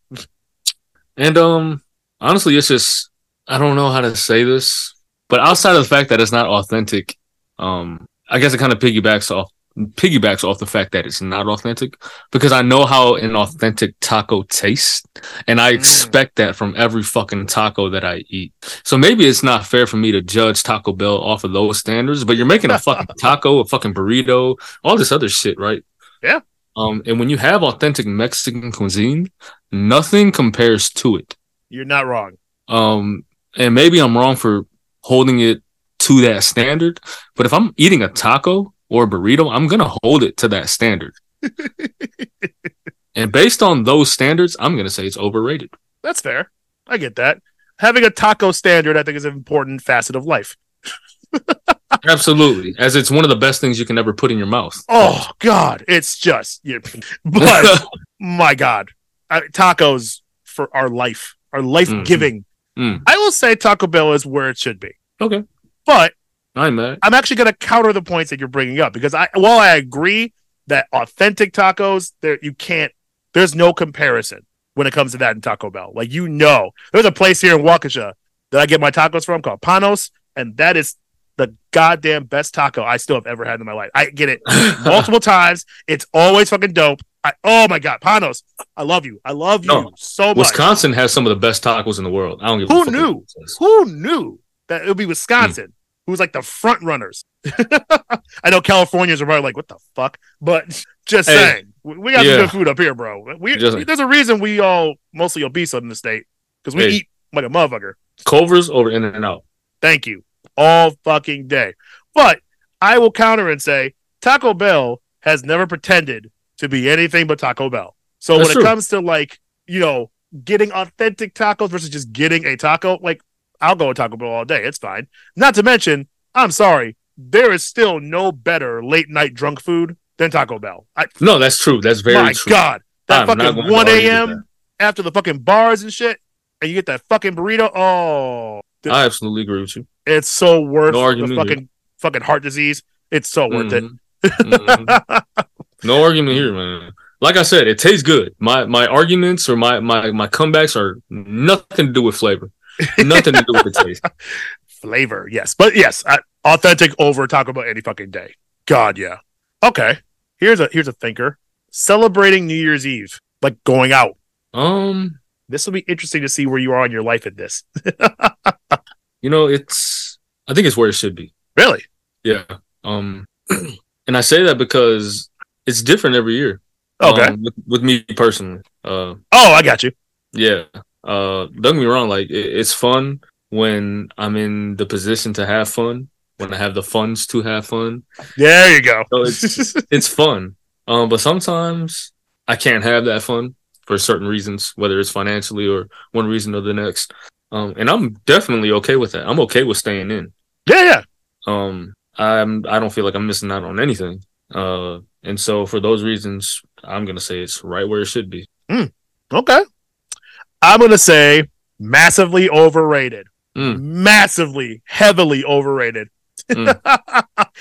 And um, honestly, it's just I don't know how to say this, but outside of the fact that it's not authentic, um, I guess it kind of piggybacks off piggybacks off the fact that it's not authentic because I know how an authentic taco tastes, and I Mm. expect that from every fucking taco that I eat. So maybe it's not fair for me to judge Taco Bell off of those standards, but you're making a fucking <laughs> taco, a fucking burrito, all this other shit, right? Yeah. Um, and when you have authentic Mexican cuisine, nothing compares to it. You're not wrong. Um, and maybe I'm wrong for holding it to that standard, but if I'm eating a taco or a burrito, I'm gonna hold it to that standard. <laughs> and based on those standards, I'm gonna say it's overrated. That's fair. I get that. Having a taco standard, I think, is an important facet of life. <laughs> Absolutely, as it's one of the best things you can ever put in your mouth. Oh God, it's just. Yeah. But <laughs> my God, I, tacos for our life, our life giving. Mm. I will say Taco Bell is where it should be. Okay, But I'm. I'm actually going to counter the points that you're bringing up because I, while I agree that authentic tacos, there you can't. There's no comparison when it comes to that in Taco Bell. Like you know, there's a place here in Waukesha that I get my tacos from called Panos, and that is the goddamn best taco I still have ever had in my life. I get it <laughs> multiple times. It's always fucking dope. I, oh my god, Panos, I love you. I love you No, so much. Wisconsin has some of the best tacos in the world. I don't give a Who knew? Who knew that it would be Wisconsin? Who was like the front runners? <laughs> I know Californians are probably like, "What the fuck?" But <laughs> just Hey, saying, we we got yeah. some good food up here, bro. We, Just- there's a reason we all mostly obese in the state because we Hey. eat like a motherfucker. Culver's over In and Out. Thank you all fucking day. But I will counter and say Taco Bell has never pretended to be anything but Taco Bell. So That's when true. it comes to like, you know, getting authentic tacos versus just getting a taco, like I'll go with Taco Bell all day. It's fine. Not to mention, I'm sorry, there is still no better late night drunk food than Taco Bell. I, No, that's true. That's very true. my true. God. That I'm fucking one a.m. after the fucking bars and shit, and you get that fucking burrito. Oh, that. I absolutely agree with you. it's so worth No the argument here. fucking fucking heart disease. It's so worth it. Mhm. Mhm. no argument here, man. Like I said, it tastes good. My my arguments or my my my comebacks are nothing to do with flavor. Nothing to do with the taste. <laughs> Flavor, yes, but yes, I, authentic over Taco Bell any fucking day. God, yeah. Okay, here's a here's a thinker. Celebrating New Year's Eve, like going out. Um, This will be interesting to see where you are in your life at this. <laughs> you know, it's I think it's where it should be. Really? Yeah. Um, <clears throat> and I say that because it's different every year. Okay. Um, with, with me personally. Uh, oh, I got you. yeah. Uh, don't get me wrong. Like it, it's fun when I'm in the position to have fun. When I have the funds to have fun, There you go. So it's- <laughs> it's fun. Um, but sometimes I can't have that fun for certain reasons, whether it's financially or one reason or the next. Um, and I'm definitely okay with that. I'm okay with staying in. yeah, yeah. Um, I'm I don't feel like I'm missing out on anything. Uh, and so for those reasons, I'm gonna say it's right where it should be. Okay. I'm gonna say massively overrated. Mm. Massively, heavily overrated. Mm.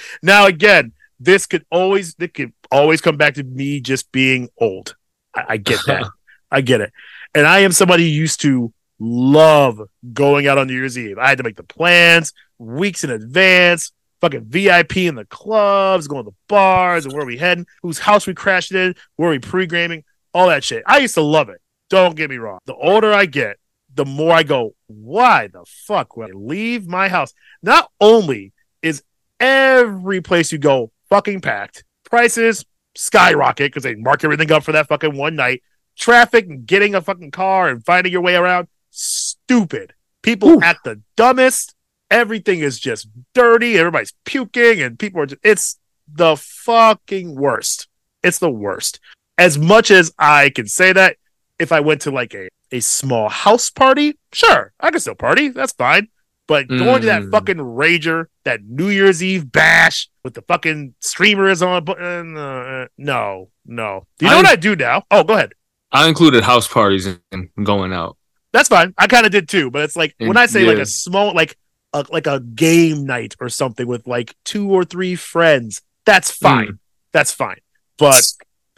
<laughs> now again, this could always it could always come back to me just being old. I, I get that. <laughs> I get it. And I am somebody who used to love going out on New Year's Eve. I had to make the plans weeks in advance, fucking VIP in the clubs, going to the bars and where we heading, whose house we crashed in, where we pre-gaming, all that shit. I used to love it. Don't get me wrong. The older I get, the more I go, why the fuck would I leave my house? Not only is every place you go fucking packed, prices skyrocket because they mark everything up for that fucking one night. Traffic and getting a fucking car and finding your way around, stupid. People Ooh. act the dumbest. Everything is just dirty. Everybody's puking, and people are just, it's the fucking worst. It's the worst. As much as I can say that, if I went to like a, a small house party, sure, I can still party. That's fine. But going to that Mm. fucking rager, that New Year's Eve bash with the fucking streamers on, uh, no, no. Do you know I- what I do now? Oh, go ahead. I included house parties and going out. That's fine. I kind of did too. But it's like when I say like a small, like a, like a game night or something with like two or three friends, that's fine. That's fine. But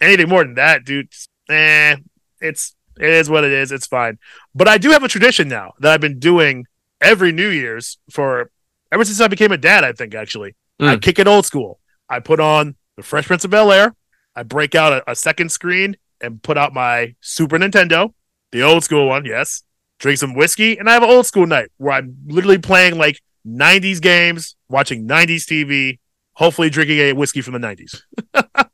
anything more than that, dude, eh, it's it is what it is. It's fine. But I do have a tradition now that I've been doing every New Year's for ever since I became a dad. I think actually, I Mm. kick it old school. I put on the Fresh Prince of Bel Air. I break out a, a second screen and put out my Super Nintendo, the old school one. Yes, drink some whiskey, and I have an old school night where I'm literally playing like '90s games, watching '90s TV, hopefully drinking a whiskey from the '90s. <laughs>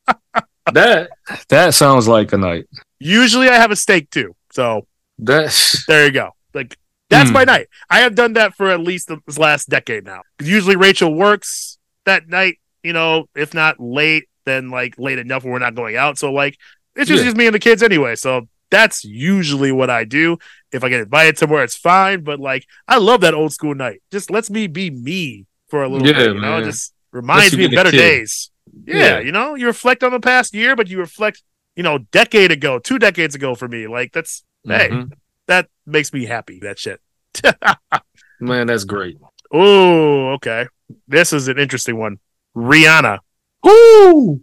That that sounds like a night. Usually, I have a steak too. So That's <laughs> there you go. Like that's Hmm. my night. I have done that for at least the- this last decade now. usually Rachel works that night. You know, if not late, then like late enough where we're not going out. So like it's just, Yeah. just me and the kids anyway. So that's usually what I do. If I get invited somewhere, it's fine. But like I love that old school night. Just lets me be me for a little Yeah, bit. You know, man. just reminds me of better days. Yeah, Yeah. you know, you reflect on the past year, but you reflect, you know, decade ago, two decades ago for me. Like that's hey, Mhm. that makes me happy. That shit. <laughs> man, that's great. Oh, okay. This is an interesting one. Rihanna. Woo!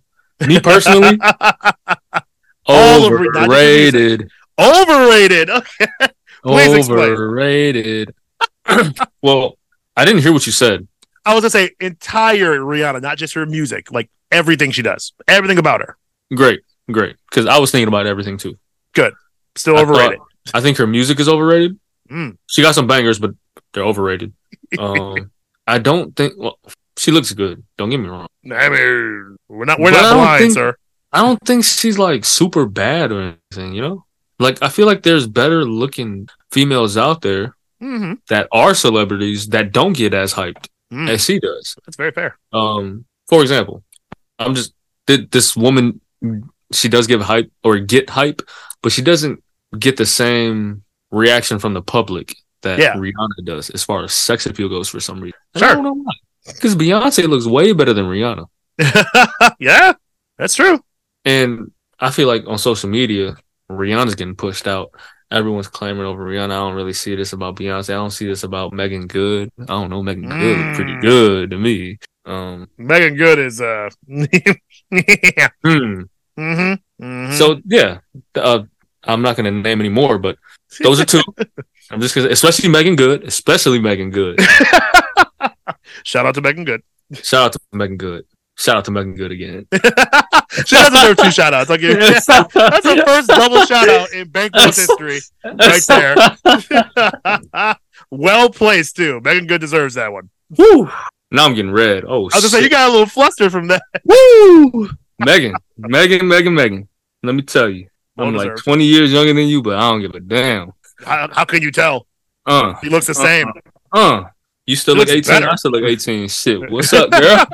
Me <laughs> personally, All of not just overrated. Overrated. Okay. <laughs> Please. Overrated. <clears throat> well, I didn't hear what you said. I was gonna say entire Rihanna, not just her music, like everything she does, everything about her. Great, great. Because I was thinking about everything too. Good. Still I overrated. I think her music is overrated. Mm. She got some bangers, but they're overrated. <laughs> Um, I don't think. Well, she looks good. Don't get me wrong. I mean, we're not we're But not blind, think- sir. I don't think she's like super bad or anything. You know, like I feel like there's better looking females out there hmm that are celebrities that don't get as hyped Mm. as she does. That's very fair. Um, for example, I'm just th- this woman. She does give hype or get hype, but she doesn't get the same reaction from the public that Yeah. Rihanna does as far as sex appeal goes. For some reason, Sure. I don't know why. Because Beyonce looks way better than Rihanna, <laughs> yeah, that's true. And I feel like on social media, Rihanna's getting pushed out. Everyone's clamoring over Rihanna. I don't really see this about Beyonce. I don't see this about Meagan Good. I don't know. Meagan Good pretty Mm. good to me. Um, Meagan Good is uh <laughs> yeah. hmm. hmm hmm So yeah, uh, I'm not going to name any more, but those are two. <laughs> I'm just gonna, especially Meagan Good, especially Meagan Good. <laughs> shout out to Meagan Good. Shout out to Meagan Good. Shout out to Meagan Good again. <laughs> she does deserve two shout outs. I'll <laughs> give you That's her first double shout out in Bankroll's history. <laughs> Right there. well placed too. Meagan Good deserves that one. Woo! Now I'm getting red. Oh, I was gonna say you got a little flustered from that. Woo! Megan, Megan, Megan, Megan. Let me tell you, Well I'm like 20 years younger than you, but I don't give a damn. How, how can you tell? Uh, He looks the same. uh. You still look looks 18. better. I still look 18. Shit. <laughs> What's up, girl?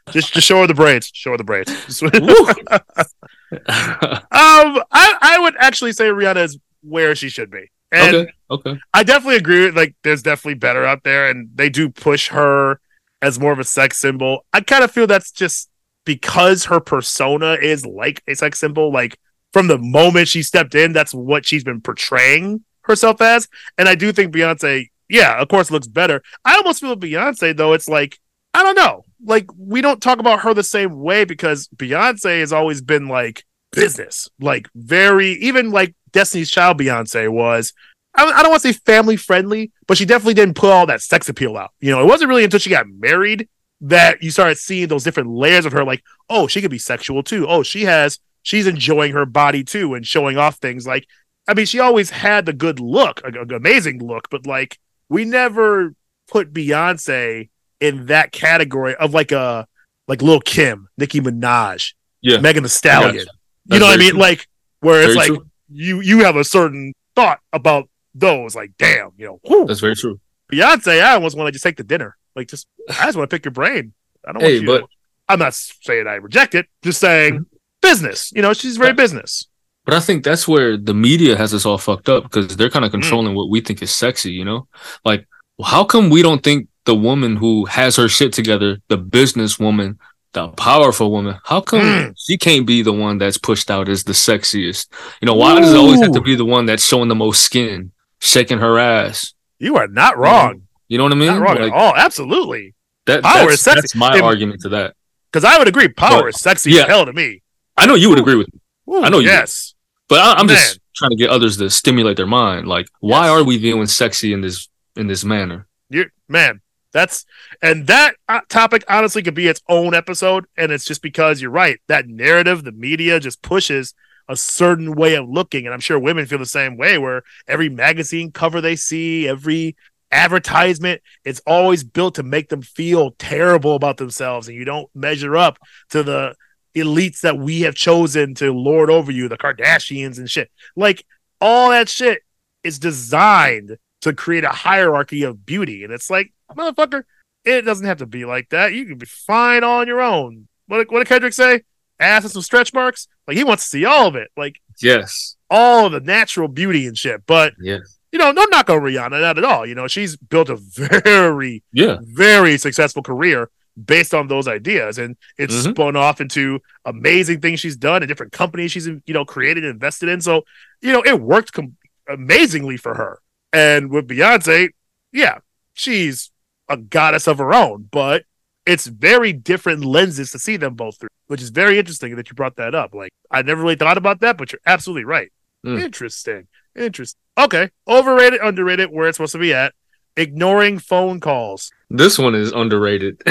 <laughs> Just just show her the braids. Show her the braids. <laughs> Um, I I would actually say Rihanna is where she should be. And okay. Okay. I definitely agree. with, Like, there's definitely better out there, and they do push her as more of a sex symbol. I kind of feel that's just because her persona is like a sex symbol. Like from the moment she stepped in, that's what she's been portraying herself as. And I do think Beyonce, yeah, of course, looks better. I almost feel Beyonce though. It's like I don't know. Like we don't talk about her the same way because Beyonce has always been like business, like very even like Destiny's Child Beyonce was. I, don't want to say family friendly, but she definitely didn't put all that sex appeal out. You know, it wasn't really until she got married that you started seeing those different layers of her. Like, oh, she could be sexual too. Oh, she has, she's enjoying her body too and showing off things. Like, I mean, she always had the good look, a, a- amazing look, but like, we never put Beyonce in that category of like a like Lil Kim, Nicki Minaj, Yeah. Megan Thee Stallion. You That's know what I mean? true. Like where it's Very like true. you you have a certain thought about those. Like, damn, you know, whew. That's very true. Beyonce, I almost want to just take the dinner. Like, just I just want to pick your brain. I don't Hey, want you. but- I'm not saying I reject it. Just saying mm-hmm. business. You know, she's very business. But I think that's where the media has us all fucked up because they're Mm. kind of controlling what we think is sexy, you know? Like, how come we don't think the woman who has her shit together, the business woman, the powerful woman, how come Mm. she can't be the one that's pushed out as the sexiest? You know, why does it always have to be the one that's showing the most skin, shaking her ass? You are not wrong. You know what I mean? Not wrong Like, at all. Absolutely. that, Power that's, is sexy. that's my argument to that. Because I would agree, power But- is sexy yeah. as hell to me. I know you would agree with me, Ooh, I know you Yes. But I, I'm Man. just trying to get others to stimulate their mind. Like, why Yes. are we viewing sexy in this in this manner? You're man. That's and that uh, topic honestly could be its own episode, and it's just because you're right. That narrative, the media just pushes a certain way of looking, and I'm sure women feel the same way. Where every magazine cover they see, every advertisement, it's always built to make them feel terrible about themselves, and you don't measure up to the elites that we have chosen to lord over you, the Kardashians and shit. Like all that shit is designed to create a hierarchy of beauty. And it's like, motherfucker, it doesn't have to be like that. You can be fine on your own. What did, what did Kendrick say? Ass and some stretch marks? Like he wants to see all of it. Like Yes. all of the natural beauty and shit. But Yes. you know, no knock on Rihanna, not at all. You know, she's built a <laughs> very, Yeah. very successful career based on those ideas. And it's Mhm. spun off into amazing things she's done and different companies she's you know created and invested in. So, you know, it worked com- amazingly for her. And with Beyonce, yeah, she's a goddess of her own, but it's very different lenses to see them both through, which is very interesting that you brought that up. Like, I never really thought about that, but you're absolutely right. Mm. Interesting. Interesting. Okay. Overrated, underrated, where it's supposed to be at. Ignoring phone calls. <laughs> This one is underrated. <laughs>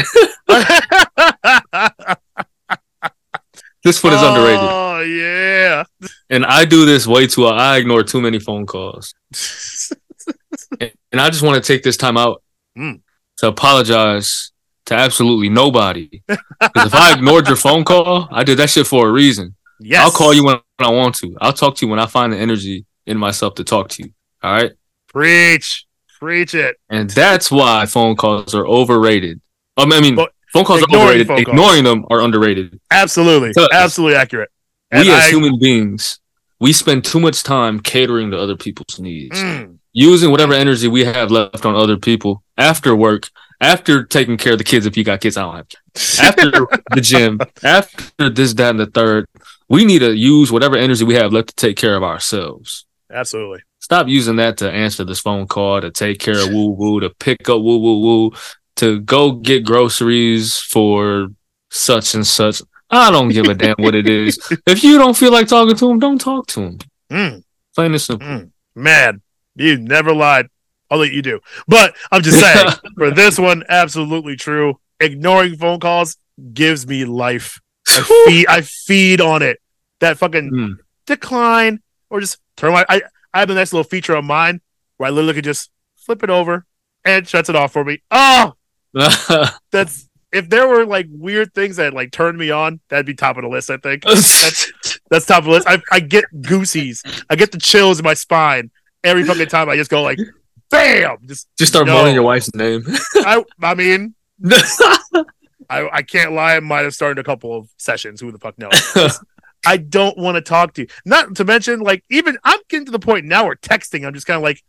this one is underrated. Oh yeah. And I do this way too. I ignore too many phone calls. And <laughs> and I just want to take this time out Mm. to apologize to absolutely nobody. Because if I ignored your phone call, I did that shit for a reason. yes. I'll call you when I want to. I'll talk to you when I find the energy in myself to talk to you. All right. Preach. Preach it. And that's why phone calls are overrated. Um, I mean, phone calls are overrated. calls. Ignoring them are underrated. Absolutely. So- Absolutely accurate. And we as I- human beings, we spend too much time catering to other people's needs, Mm. using whatever energy we have left on other people after work, after taking care of the kids. If you got kids, I don't have kids. After <laughs> the gym, after this, that, and the third, we need to use whatever energy we have left to take care of ourselves. Absolutely. Stop using that to answer this phone call, to take care of woo woo, to pick up woo woo woo, to go get groceries for such and such. I don't give a damn what it is. <laughs> If you don't feel like talking to him, don't talk to him. Mm. Plain and simple. Mm. Man, you never lied. I'll let you do. But I'm just saying, <laughs> for this one, absolutely true. Ignoring phone calls gives me life. I feed, I feed on it. That fucking Mm. decline or just turn my. I, I have a nice little feature of mine where I literally could just flip it over and shuts it off for me. Oh, <laughs> that's if there were like weird things that like turned me on, that'd be top of the list. I think that's that's top of the list. I, I get goosies. I get the chills in my spine every fucking time. I just go like, bam! Just Just start No. moaning your wife's name. I. I mean, <laughs> I, I can't lie. I might have started a couple of sessions. Who the fuck knows? <laughs> I don't want to talk to you. Not to mention, like, even I'm getting to the point now where texting, I'm just kind of like.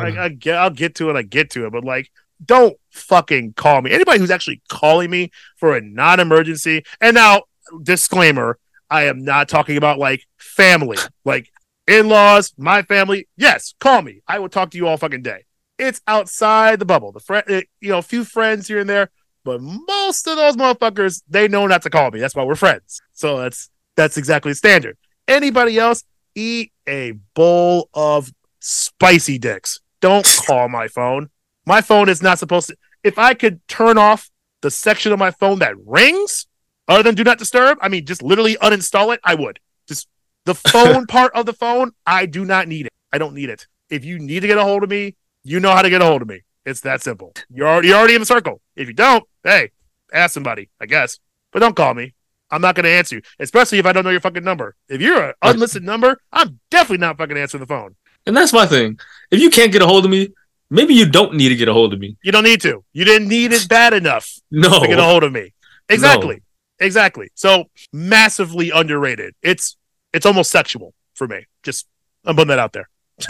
I, I get, I'll get to it. I get to it, but like, don't fucking call me. Anybody who's actually calling me for a non-emergency. And now, disclaimer: I am not talking about like family, like in-laws, my family. Yes, call me. I will talk to you all fucking day. It's outside the bubble. The friend, eh, you know, a few friends here and there, but most of those motherfuckers, they know not to call me. That's why we're friends. So that's that's exactly standard. Anybody else, eat a bowl of spicy dicks. Don't call my phone. My phone is not supposed to. If I could turn off the section of my phone that rings, other than do not disturb, I mean, just literally uninstall it, I would. Just the <laughs> phone part of the phone, I do not need it. I don't need it. If you need to get a hold of me, you know how to get a hold of me. It's that simple. You're already, you're already in the circle. If you don't, hey, ask somebody, I guess. But don't call me. I'm not going to answer you, especially if I don't know your fucking number. If you're an unlisted number, I'm definitely not fucking answering the phone. and that's my thing. If you can't get a hold of me, maybe you don't need to get a hold of me. You don't need to. You didn't need it bad enough No. to get a hold of me. Exactly. Exactly. So massively underrated. It's it's almost sexual for me. Just I'm putting that out there.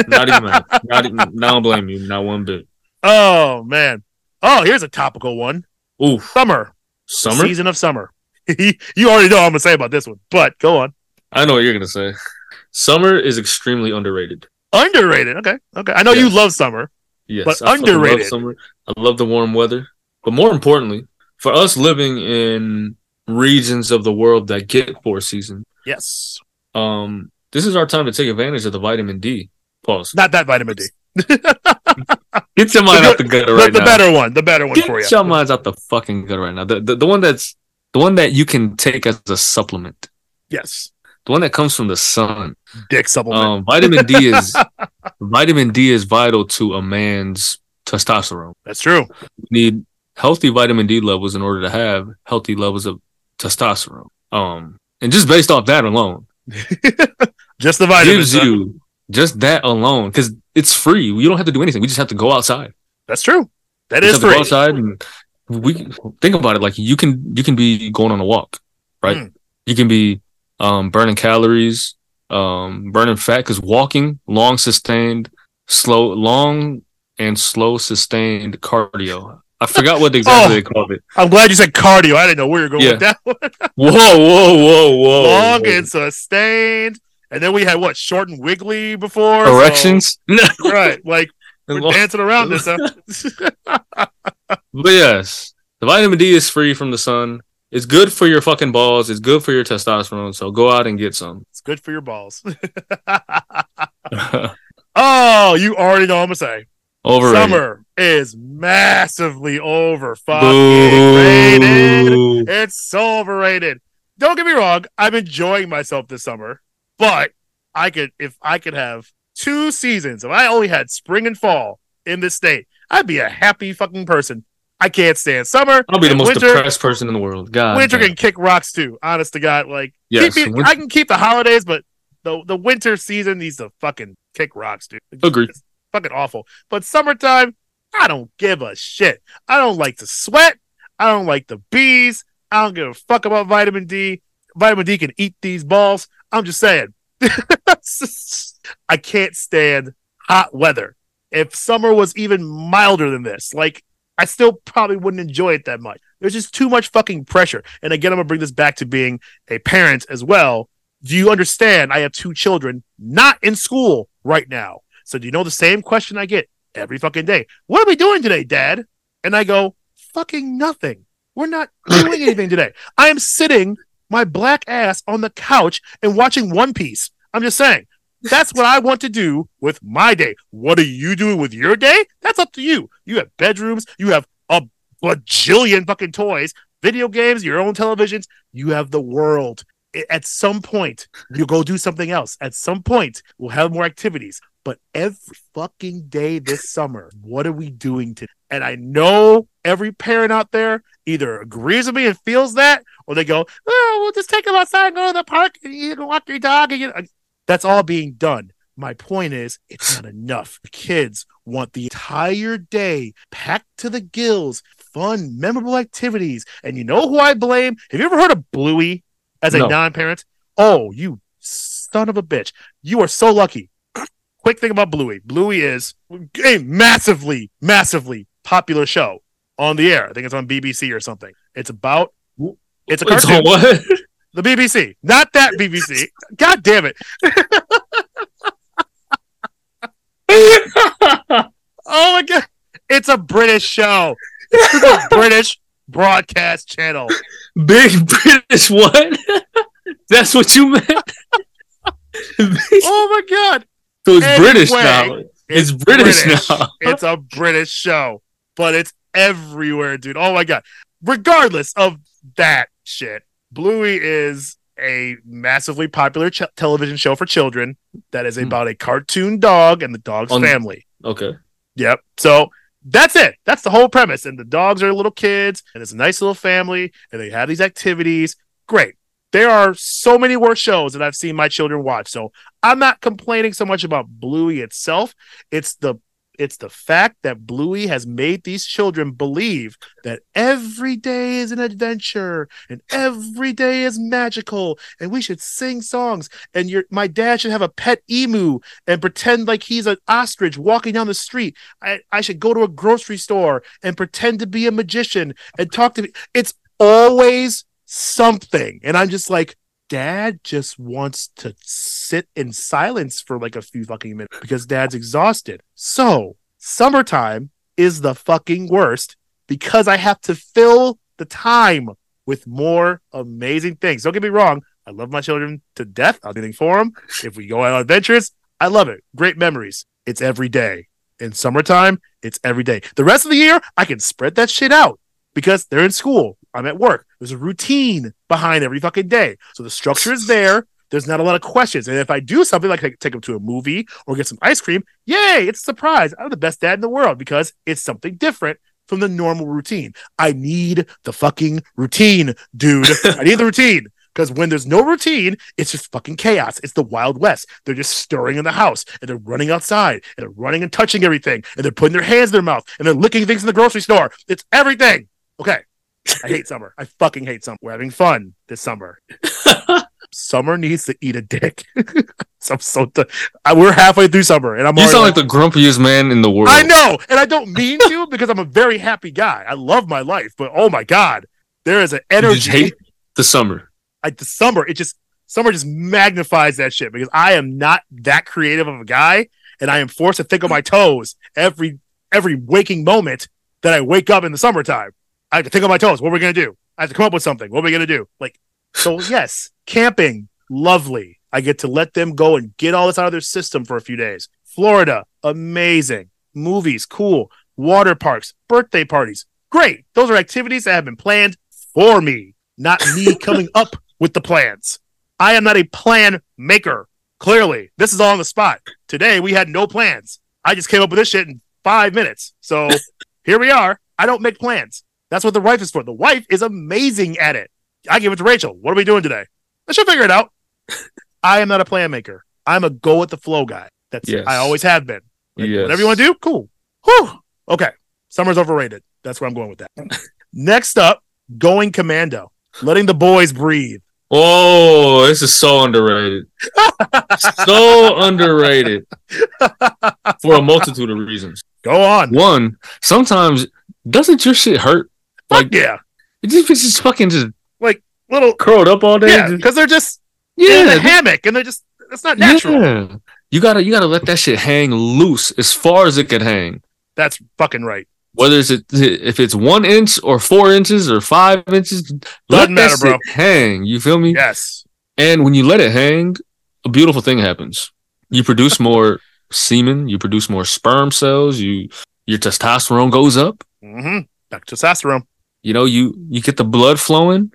not even. <laughs> Not even, I don't blame you. Not one bit. Oh man. Oh, here's a topical one. Oof. Summer. Summer? Season of summer. <laughs> you already know what I'm gonna say about this one, but go on. I know what you're gonna say. Summer is extremely underrated. Underrated. Okay. Okay. I know you love summer. Yes, But I fucking love underrated. summer. I love the warm weather, but more importantly, for us living in regions of the world that get four season, Yes. um, this is our time to take advantage of the vitamin D. Pause. Not that vitamin D. <laughs> Get your mind The out the gutter The, right the now. The better one. The better one Get for you. Get your minds out the fucking gutter right now. The, the the one that's the one that you can take as a supplement. Yes. The one that comes from the sun. Dick supplement. Um, vitamin D is <laughs> vitamin D is vital to a man's testosterone. That's true. You need healthy vitamin D levels in order to have healthy levels of testosterone. Um, and just based off that alone, <laughs> Just the vitamins. gives huh? you just that alone because it's free. You don't have to do anything. We just have to go outside. That's true. That is just have to free. go outside and we think about it. Like you can you can be going on a walk, right? Mm. You can be um, burning calories, um, burning fat because walking long sustained, slow, long and slow sustained cardio. I forgot what <laughs> exactly Oh. they called it. I'm glad you said cardio. I didn't know where you're going Yeah. with that <laughs> one. Whoa, whoa, whoa, whoa! Long whoa. and sustained. And then we had what short and wiggly before so- erections. <laughs> right. Like we're dancing around this. Huh? <laughs> yes, the vitamin D is free from the sun. It's good for your fucking balls. It's good for your testosterone. So go out and get some. it's good for your balls. <laughs> oh, you already know what I'm gonna say. Over Summer is massively over. Fucking It's so overrated. Don't get me wrong. I'm enjoying myself this summer, but I could, if I could have two seasons, if I only had spring and fall in this state, I'd be a happy fucking person. I can't stand summer. I'll be the most winter. depressed person in the world. God. winter can kick rocks too. Honest to God, like Yes, me- I can keep the holidays, but the the winter season needs to fucking kick rocks, dude. It's- Agree. It's fucking awful. But summertime, I don't give a shit. I don't like to sweat. I don't like the bees. I don't give a fuck about vitamin D. Vitamin D can eat these balls. I'm just saying. <laughs> I can't stand hot weather. If summer was even milder than this, like I still probably wouldn't enjoy it that much. There's just too much fucking pressure. And again, I'm gonna bring this back to being a parent as well. Do you understand? I have two children not in school right now. So do you know the same question I get every fucking day? What are we doing today, Dad? And I go, fucking nothing. We're not doing <laughs> anything today. I am sitting my black ass on the couch and watching One Piece. I'm just saying. That's what I want to do with my day. What are you doing with your day? That's up to you. You have bedrooms, you have a bajillion fucking toys, video games, your own televisions. You have the world. At some point, you go do something else. At some point, we'll have more activities. But every fucking day this summer, what are we doing to? And I know every parent out there either agrees with me and feels that, or they go, "Oh, we'll just take them outside and go to the park and you can walk your dog." And you know. That's all being done. My point is, it's not enough. The Kids want the entire day packed to the gills, fun, memorable activities. And you know who I blame? Have you ever heard of Bluey as a No. non-parent? Oh, you son of a bitch! You are so lucky. Quick thing about Bluey: Bluey is a massively, massively popular show on the air. I think it's on BBC or something. It's about it's a It's cartoon. on what? <laughs> The BBC, not that BBC. God damn it! <laughs> Oh my god, it's a British show. It's a British broadcast channel. Big British what? That's what you meant? Oh my god, so it's Anyway, British now. It's British now. it's a British show, but it's everywhere, dude. Oh my god. Regardless of that shit, Bluey is a massively popular ch- television show for children that is Hmm. about a cartoon dog and the dog's On- family. Okay. Yep. So that's it. That's the whole premise. And the dogs are little kids, and it's a nice little family, and they have these activities. Great. There are so many worse shows that I've seen my children watch. So I'm not complaining so much about Bluey itself. It's the it's the fact that Bluey has made these children believe that every day is an adventure and every day is magical and we should sing songs and your my dad should have a pet emu and pretend like he's an ostrich walking down the street I, I should go to a grocery store and pretend to be a magician and talk to me. It's always something. And I'm just like, dad just wants to sit in silence for like a few fucking minutes because dad's exhausted. So, summertime is the fucking worst because I have to fill the time with more amazing things. Don't get me wrong. I love my children to death. I'll do anything for them. If we go on adventures, I love it. Great memories. It's every day. In summertime, it's every day. The rest of the year, I can spread that shit out because they're in school. I'm at work. There's a routine behind every fucking day. So the structure is there. There's not a lot of questions. And if I do something like take take them to a movie or get some ice cream, yay, it's a surprise. I'm the best dad in the world because it's something different from the normal routine. I need the fucking routine, dude. <laughs> I need the routine. Because when there's no routine, it's just fucking chaos. It's the Wild West. They're just stirring in the house and they're running outside and they're running and touching everything and they're putting their hands in their mouth and they're licking things in the grocery store. It's everything. Okay. I hate summer. I fucking hate summer. We're having fun this summer. <laughs> summer needs to eat a dick. <laughs> so I'm so t- I, we're halfway through summer and I'm You sound like the grumpiest man in the world. I know, and I don't mean to because I'm a very happy guy. I love my life, but oh my god, there is an energy. hate the summer. like the summer, it just summer just magnifies that shit because I am not that creative of a guy, and I am forced to think on my toes every every waking moment that I wake up in the summertime. I have to think on my toes. What are we gonna do? I have to come up with something. What are we gonna do? Like, so <laughs> yes, camping, lovely. I get to let them go and get all this out of their system for a few days. Florida, amazing. movies, cool. Water parks, birthday parties, great. Those are activities that have been planned for me, not me <laughs> coming up with the plans. I am not a plan maker. Clearly, this is all on the spot. Today we had no plans. I just came up with this shit in five minutes. So <laughs> here we are. I don't make plans. That's what the wife is for. The wife is amazing at it. I give it to Rachel. What are we doing today? I should figure it out. <laughs> I am not a plan maker. I'm a go with the flow guy. That's Yes. I always have been. Like, Yes. Whatever you want to do, cool. Whew. Okay. Summer's overrated. That's where I'm going with that. <laughs> Next up, going commando, letting the boys breathe. Oh, this is so underrated. <laughs> so underrated for a multitude of reasons. Go on. One, sometimes doesn't your shit hurt? Fuck Like yeah. it just, it's just fucking just like Little curled up all day. yeah, because they're just yeah in the hammock and they're just it's not natural. yeah. You gotta you gotta let that shit hang loose as far as it can hang. That's fucking right. Whether it's if it's one inch or four inches or five inches, let Doesn't matter, that bro. shit hang. You feel me? Yes. And when you let it hang, a beautiful thing happens. You produce <laughs> more semen. You produce more sperm cells. You your testosterone goes up. Mm-hmm. Back to testosterone. You know you you get the blood flowing.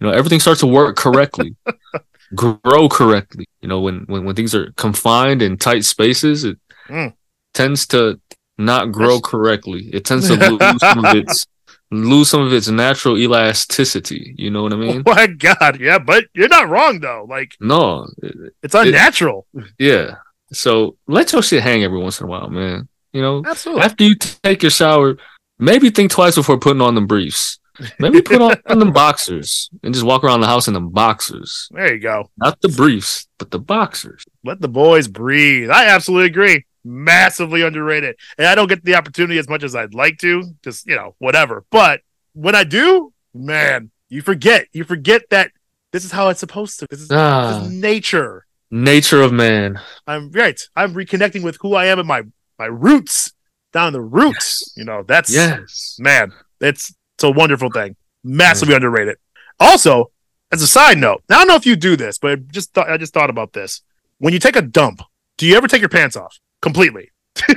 You know everything starts to work correctly, <laughs> grow correctly. You know when when when things are confined in tight spaces, it Mm. tends to not grow correctly. It tends to <laughs> lose some of its lose some of its natural elasticity. You know what I mean? Oh <laughs> my god, yeah, but you're not wrong though. Like No, it- it's unnatural. Yeah. So let your shit hang every once in a while, man. You know, Absolutely. after you take your shower, maybe think twice before putting on them briefs. Maybe put on <laughs> them boxers and just walk around the house in them boxers. There you go. Not the briefs, but the boxers. Let the boys breathe. I absolutely agree. Massively underrated. And I don't get the opportunity as much as I'd like to. Just, you know, whatever. But when I do, man, you forget. You forget that this is how it's supposed to. This is, this Ah, is nature. nature of man. I'm right. I'm reconnecting with who I am and my my roots. Down the roots. You know, that's Yes. man, it's it's a wonderful thing. Massively underrated. Also, as a side note, I don't know if you do this, but I just thought I just thought about this. When you take a dump, do you ever take your pants off completely? <laughs>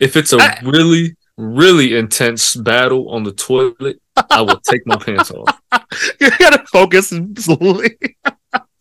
If it's a I- really, really intense battle on the toilet, I will take my pants off. <laughs> you gotta focus and slowly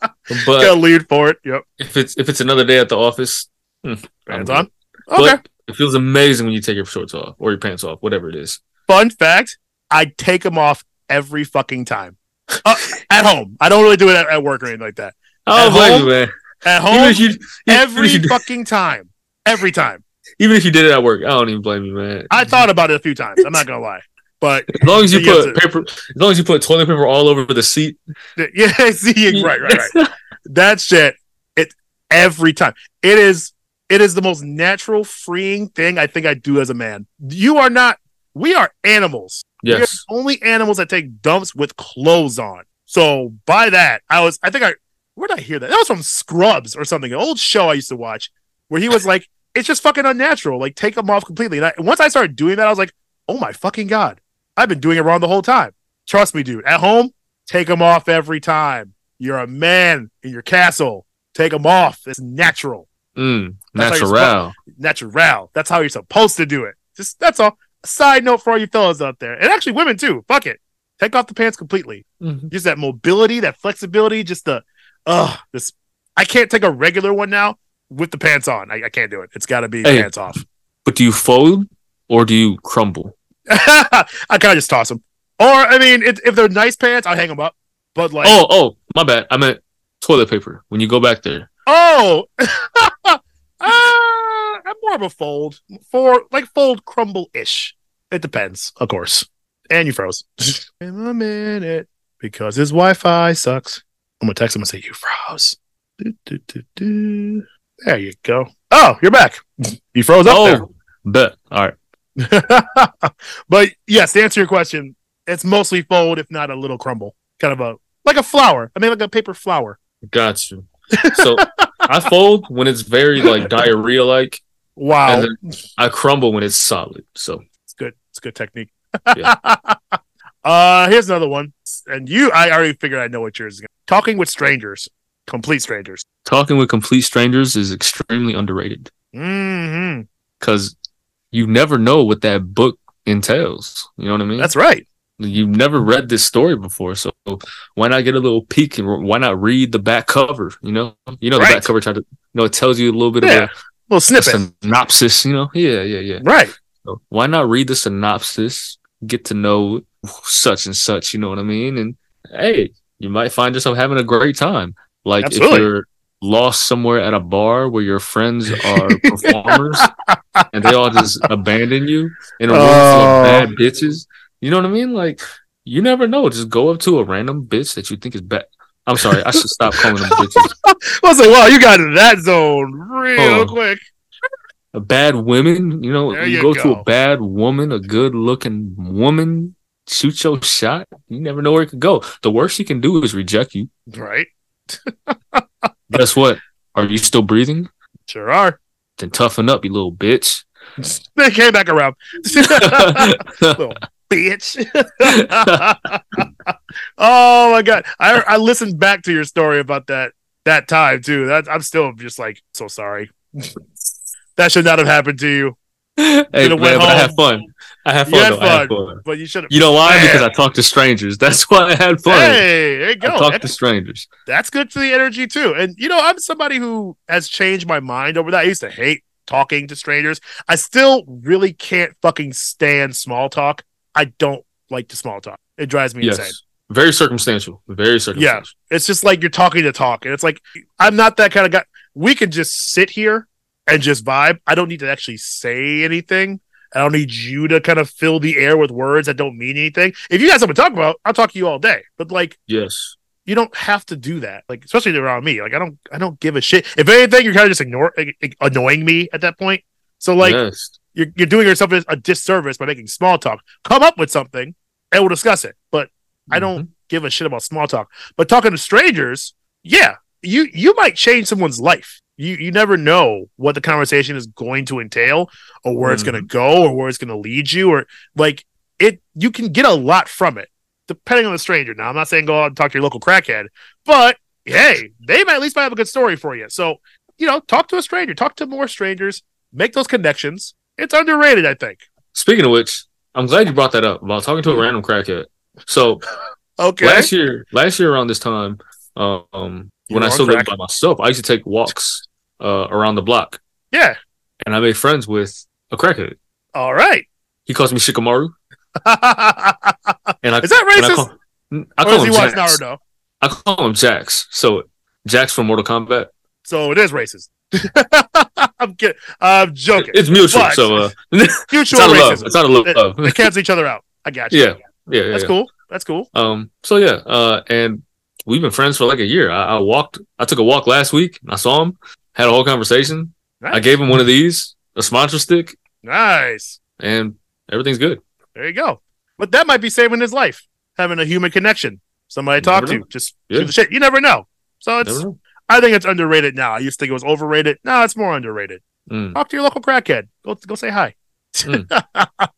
But gotta lead for it. Yep. if it's if it's another day at the office, hmm, Pants on. Okay. But it feels amazing when you take your shorts off or your pants off, whatever it is. Fun fact: I take them off every fucking time. <laughs> Uh, at home, I don't really do it at, at work or anything like that. I At don't blame home? you, man. At Even home, if you, even every if you, fucking time, every time. even if you did it at work, I don't even blame you, man. I thought about it a few times. I'm not gonna lie, but As long as you put paper, as long as you put toilet paper all over the seat, <laughs> yeah, see, right, right, right. <laughs> that shit it every time it is it is the most natural freeing thing i think i do as a man. You are not we are animals. We are yes, the only animals that take dumps with clothes on. So by that i was i think i where did i hear that? That was from scrubs or something an old show i used to watch where he was like it's just fucking unnatural like take them off completely. And I, once i started doing that i was like oh my fucking god. I've been doing it wrong the whole time. Trust me dude. At home take them off every time. You're a man in your castle. Take them off. It's natural. Mm, That's how you're natural. Natural. That's how you're supposed to do it. Just that's all. A side note for all you fellas out there, and actually women too. Fuck it. Take off the pants completely. Mhm. Just that mobility, that flexibility, just the uh this I can't take a regular one now with the pants on. I, I can't do it. It's gotta be Hey. pants off. But do you fold or do you crumble? <laughs> I kinda just toss them. Or I mean, it, if they're nice pants, I'll hang them up. But like Oh, oh, my bad. I meant toilet paper. When you go back there, Oh, I'm <laughs> more of a fold for like fold crumble ish. It depends, of course. And you froze. <laughs> In a minute because his Wi-Fi sucks. I'm gonna text him and say you froze. Do, do, do. There you go. Oh, you're back. <laughs> You froze up oh, there. oh, bet. All right. <laughs> but yes, to answer your question, it's mostly fold, if not a little crumble, kind of a like a flower. I mean, like a paper flower. Got you. So I fold when it's very like diarrhea like. Wow, I crumble when it's solid. So it's good. It's good technique. Yeah. <laughs> uh, here's another one, and you, I already figured I know what yours is. Talking with strangers, complete strangers. talking with complete strangers is extremely underrated. hmm because you never know what that book entails. You know what I mean? That's right. You've never read this story before, so why not get a little peek and why not read the back cover? You know, you know the back cover tried to, you know, it tells you a little bit Yeah. of little a, a synopsis. You know, yeah, yeah, yeah. Right. So why not read the synopsis, get to know such and such, you know what I mean? And hey, you might find yourself having a great time. Like Absolutely. if you're lost somewhere at a bar where your friends are <laughs> performers and they all just abandon you in a room full Oh. of bad bitches, you know what I mean? Like you never know. Just go up to a random bitch that you think is bad. I'm sorry, I should stop calling them bitches. <laughs> I was like, wow, you got in that zone real Oh. quick. a bad woman, you know, you, you go, to a bad woman, a good looking woman, shoot your shot. You never know where it could go. The worst she can do is reject you. Right. <laughs> Guess what? Are you still breathing? Sure are. Then toughen up, you little bitch. <laughs> They came back around. Little bitch. <laughs> oh my god. I I listened back to your story about that that time too. That I'm still just like so sorry. <laughs> that should not have happened to you. hey, man, but I had fun. I had You fun. had though. I had fun. fun. But you should You know why? Man. Because I talked to strangers. <laughs> That's why I had fun. Hey, there you I go. talked That- to strangers. that's good for the energy too. And you know, I'm somebody who has changed my mind over that. I used to hate talking to strangers. I still really can't fucking stand small talk. I don't like to small talk. It drives me Yes. insane. Very circumstantial. Very circumstantial. Yeah. It's just like you're talking to talk, and it's like I'm not that kind of guy. We can just sit here and just vibe. I don't need to actually say anything. I don't need you to kind of fill the air with words that don't mean anything. If you got something to talk about, I'll talk to you all day. But like Yes. you don't have to do that. Like especially around me. Like I don't I don't give a shit. If anything, you're kind of just ignore like, like, annoying me at that point. So like yes. you're you're doing yourself a disservice by making small talk. Come up with something and we'll discuss it. But I don't mm-hmm. give a shit about small talk. But talking to strangers, yeah, you you might change someone's life. You you never know what the conversation is going to entail or where it's mm-hmm. going to go or where it's going to lead you or like it you can get a lot from it depending on the stranger. Now, I'm not saying go out and talk to your local crackhead, but hey, they might at least might have a good story for you. So, you know, talk to a stranger, talk to more strangers, make those connections. It's underrated, I think. Speaking of which, I'm glad you brought that up about talking to a random crackhead. So Okay. last year, last year around this time, um, You when I still lived by myself, I used to take walks uh, around the block, yeah. and I made friends with a crackhead. All right. He calls me Shikamaru, <laughs> and I Is that and I racist? call, I call him watch Jax. Naruto? I call him Jax. So Jax from Mortal Kombat. So it is racist. <laughs> I'm kidding. I'm joking. It's mutual. But- so uh, <laughs> <laughs> it's Mutual love. racism. It's out of love. They cancel each other out. I got you. yeah, yeah, yeah. That's yeah. cool. That's cool. Um. So yeah. Uh. And we've been friends for like a year. I, I walked. I took a walk last week. I saw him. Had a whole conversation. I gave him one of these, a sponsor stick, Nice. and everything's good. There you go. But that might be saving his life, having a human connection, somebody to talk to. know. Just Yeah. shit. You never know. So it's. Know. I think it's underrated now. I used to think it was overrated. No, it's more underrated. Mm. Talk to your local crackhead. Go go say hi. Mm. <laughs>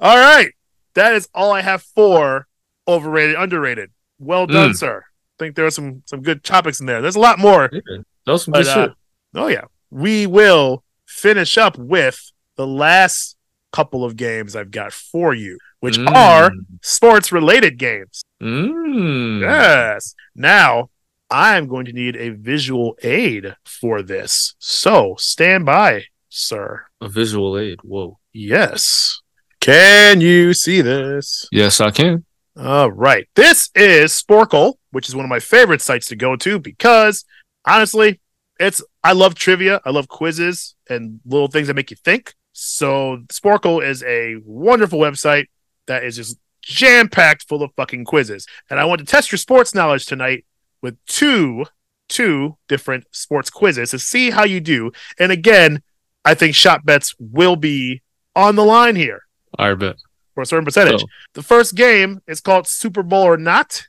all right. That is all I have for overrated, underrated. Well done, Mm. sir. I think there are some some good topics in there. There's a lot more. Yeah. Some But, uh. Oh yeah. We will finish up with the last couple of games I've got for you, which Mm. are sports related games. Mm. Yes. Now, I'm going to need a visual aid for this. So stand by, sir. a visual aid. Whoa. Yes. Can you see this? Yes, I can. All right. This is Sporcle, which is one of my favorite sites to go to because honestly, it's I love trivia, I love quizzes and little things that make you think. So Sporcle is a wonderful website that is just jam-packed full of fucking quizzes. And I want to test your sports knowledge tonight with two two different sports quizzes to see how you do. And again, I think shot bets will be on the line here I bet. for a certain percentage. Oh. The first game is called Super Bowl or Not.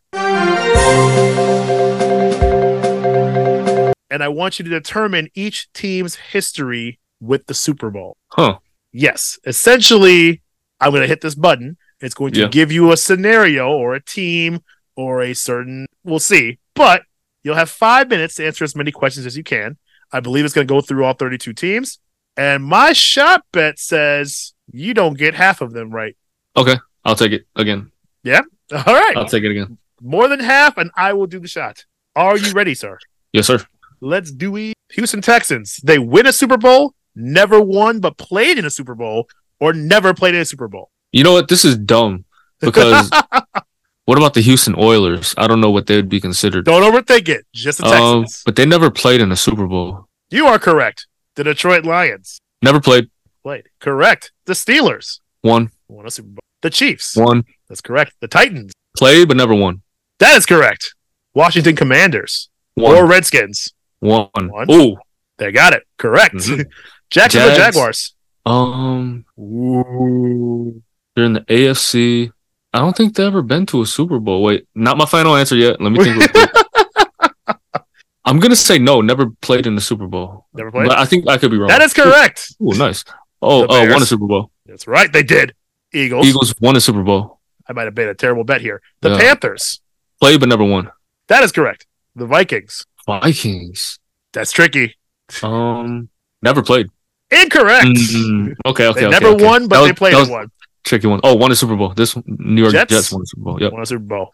And I want you to determine each team's history with the Super Bowl. Huh. Yes. Essentially, I'm going to hit this button. It's going to Yeah. give you a scenario or a team or a certain, we'll see. But you'll have five minutes to answer as many questions as you can. I believe it's going to go through all 32 teams. And my shot bet says you don't get half of them right. Okay. I'll take it again. Yeah. All right. I'll take it again. More than half, and I will do the shot. Are you ready, sir? Yes, sir. Let's do it. Houston Texans. They win a Super Bowl, never won, but played in a Super Bowl, or never played in a Super Bowl. You know what? This is dumb because <laughs> what about the Houston Oilers? I don't know what they would be considered. Don't overthink it. Just the Um, Texans. but they never played in a Super Bowl. you are correct. The Detroit Lions Never played. played. Correct. The Steelers One, won a Super Bowl. The Chiefs. one. That's correct. The Titans. Played, but never won. That is correct. Washington Commanders One, or Redskins. one. One. Ooh. They got it. Correct. Mhm. <laughs> Jacksonville Jags. Jaguars. Um, they're in the AFC. I don't think they've ever been to a Super Bowl. Wait, not my final answer yet. Let me think. <laughs> I'm gonna say no. Never played in the Super Bowl. Never played. But I think I could be wrong. That is correct. Ooh, nice. Oh, oh, won a Super Bowl. That's right. They did. Eagles. Eagles won a Super Bowl. I might have made a terrible bet here. The Yeah. Panthers. Played, but never won. That is correct. The Vikings. Vikings. That's tricky. Um, never played. Incorrect. Mm, okay, okay. they okay, never okay. won, but That they played was one. Tricky one. Oh, won a Super Bowl. This one- New York Jets? Jets, won a Super Bowl. Yep. Won a Super Bowl.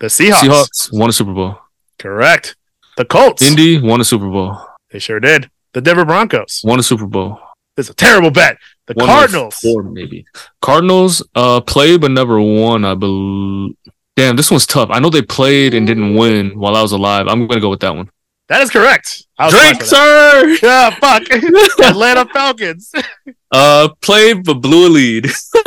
The Seahawks. Seahawks won a Super Bowl. Correct. The Colts. Indy won a Super Bowl. They sure did. The Denver Broncos. Won a Super Bowl. It's a terrible bet. The like Cardinals. four maybe. Cardinals uh played but never won. I believe. Damn, this one's tough. I know they played and didn't win while I was alive. I'm gonna go with that one. That is correct. I was Drake, fine for that. sir. Yeah, fuck. <laughs> Atlanta Falcons. <laughs> Uh, played but blew a lead. <laughs>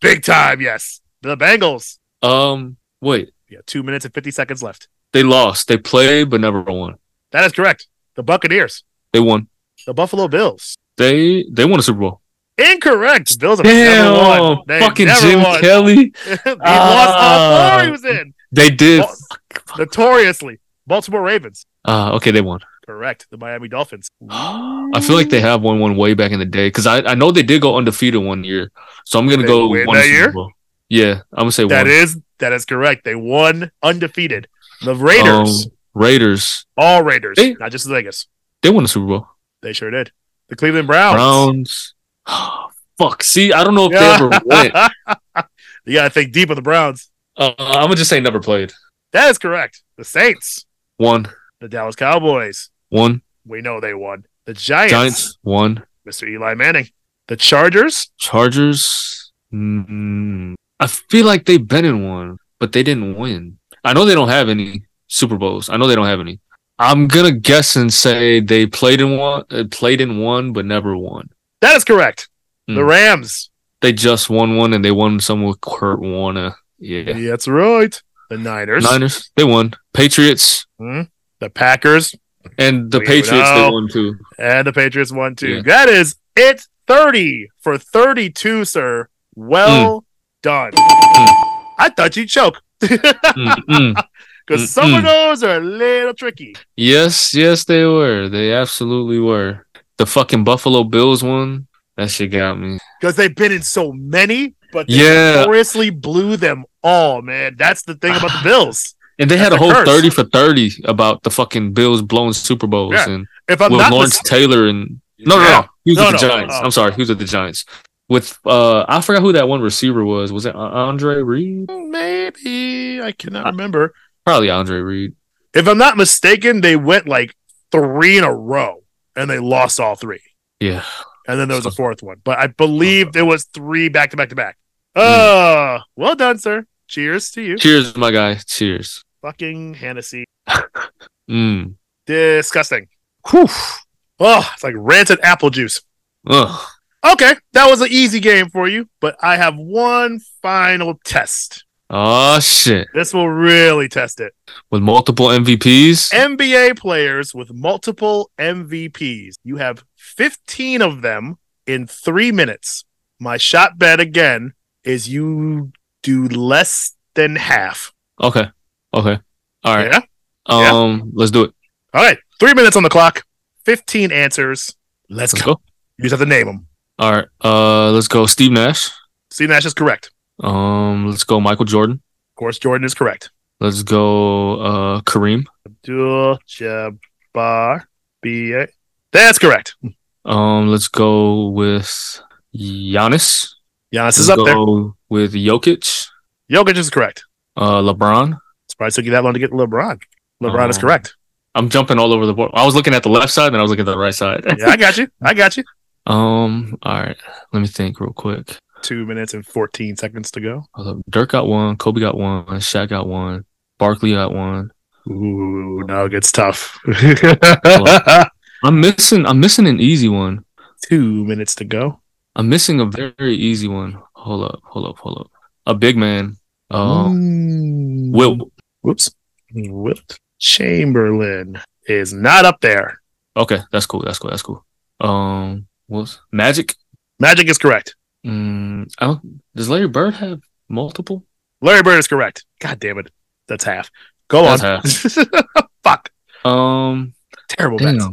Big time, yes. The Bengals. Um, wait, Yeah, two minutes and 50 seconds left. they lost. They played but never won. That is correct. The Buccaneers. They won. The Buffalo Bills. They they won a Super Bowl. Incorrect. Bills have never won. They fucking never Jim won. Kelly. <laughs> he lost all four he was in. They did. Notoriously. Baltimore Ravens. Uh, okay, they won. Correct. The Miami Dolphins. <gasps> I feel like they have won one way back in the day because I, I know they did go undefeated one year. So I'm gonna They go win one that year? Yeah, I'm gonna say That one. is that is correct. They won undefeated. The Raiders. Um, Raiders. all Raiders. They- not just Vegas. They won the Super Bowl. They sure did. The Cleveland Browns. Browns. <gasps> Fuck. See, I don't know if Yeah. they ever <laughs> went. you gotta think deep of the Browns. Uh, I'm gonna just say never played. That is correct. The Saints. One, The Dallas Cowboys. One. We know they won. The Giants. Giants, one. Mr. Eli Manning. The Chargers. Chargers. Mm, I feel like they've been in one, but they didn't win. I know they don't have any Super Bowls. I know they don't have any. I'm gonna guess and say they played in one, uh, played in one, but never won. That is correct. The Hmm. Rams. They just won one, and they won some with Kurt Warner. Yeah. That's right. The Niners. Niners, they won. Patriots Hmm. The Packers. And the We Patriots, know. they won too. And the Patriots won too. Yeah. That is it. 30 for 32, sir. Well done. I thought you'd choke. Because Mm, mm. <laughs> Mm, some of mm. those are a little tricky. Yes, yes, they were. They absolutely were. The fucking Buffalo Bills one, that shit got me. Because they've been in so many, but they Yeah. notoriously blew them all, man. That's the thing about the Bills. And they had a whole curse. 30 for 30 about the fucking Bills blowing Super Bowls Yeah. and If I'm with not Lawrence mis- Taylor and no, no, Yeah. no. He was No, with the no, Giants. oh. I'm sorry, he was with the Giants. With uh I forgot who that one receiver was. Was it Andre Reed? Mm, maybe. I cannot remember. Probably Andre Reed. If I'm not mistaken, they went like three in a row and they lost all three. Yeah. And then there was a fourth one. But I believe there was three back to back to back. Oh, well done, sir. Cheers to you. Cheers, my guy. Cheers. Fucking Hennessy. <laughs> Mm. Disgusting. Whew. Oh, it's like rancid apple juice. Ugh. Okay, that was an easy game for you, but I have one final test. Oh shit. This will really test it. With multiple MVPs. NBA players with multiple MVPs. You have 15 of them in three minutes. My shot bet again is you do less than half. Okay. Okay. All right. Yeah? Yeah. Um, let's do it. All right. Three minutes on the clock. 15 answers. Let's Let's go. go. You just have to name them. All right. Uh, let's go. Steve Nash. Steve Nash is correct. Um, let's go. Michael Jordan. Of course, Jordan is correct. Let's go. Uh, Kareem. Abdul Jabbar B.A. That's correct. Um, let's go with Giannis. Giannis Let's is up there. with Jokic. Jokic is correct. Uh, LeBron. Surprised took you that long to get LeBron. LeBron is Um, correct. I'm jumping all over the board. I was looking at the left side and I was looking at the right side. <laughs> Yeah, I got you. I got you. <laughs> um, all right. Let me think real quick. Two minutes and 14 seconds to go. Dirk got one. Kobe got one. Shaq got one. Barkley got one. Ooh, now it gets tough. I'm <laughs> missing. I'm missing an easy one. Two minutes to go. I'm missing a very easy one. Hold up. Hold up. Hold up. A big man. Uh, Mm. Will. Whoops. Wilt Chamberlain is not up there. Okay, that's cool. That's cool. That's cool. Um, what's Magic? Magic is correct. Mm, I don't, does Larry Bird have multiple? Larry Bird is correct. God damn it. That's half. Go That's on. <laughs> Fuck. Um, Terrible bets.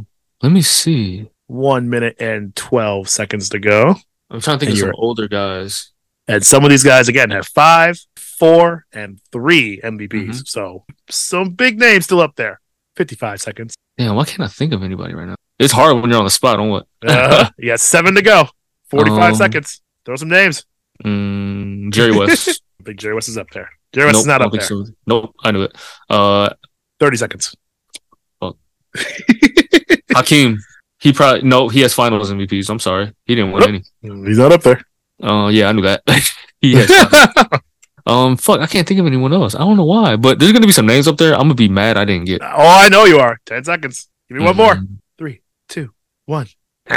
Let me see. One minute and 12 seconds to go. I'm trying to think And of some older guys. And some of these guys, again, have five, four, and three MVPs. Mm-hmm. So some big names still up there. 55 seconds. Damn, why can't I think of anybody right now? It's hard when you're on the spot. On what? Uh, <laughs> you got seven to go. 45 Um, seconds. Throw some names. Mm, Jerry <laughs> West. Big Jerry West is up there. Jerry West nope, is not up there. think so. Nope, I knew it. Uh, 30 seconds. Fuck. Hakeem. He probably no. He has Finals MVPs. I'm sorry, he didn't win Nope. any. He's not up there. Uh, yeah, I knew that. <laughs> finals. <laughs> um, fuck, I can't think of anyone else. I don't know why, but there's gonna be some names up there. I'm gonna be mad I didn't get. oh, I know you are. 10 seconds. Give me one more. Mm, Three, two, one. <laughs>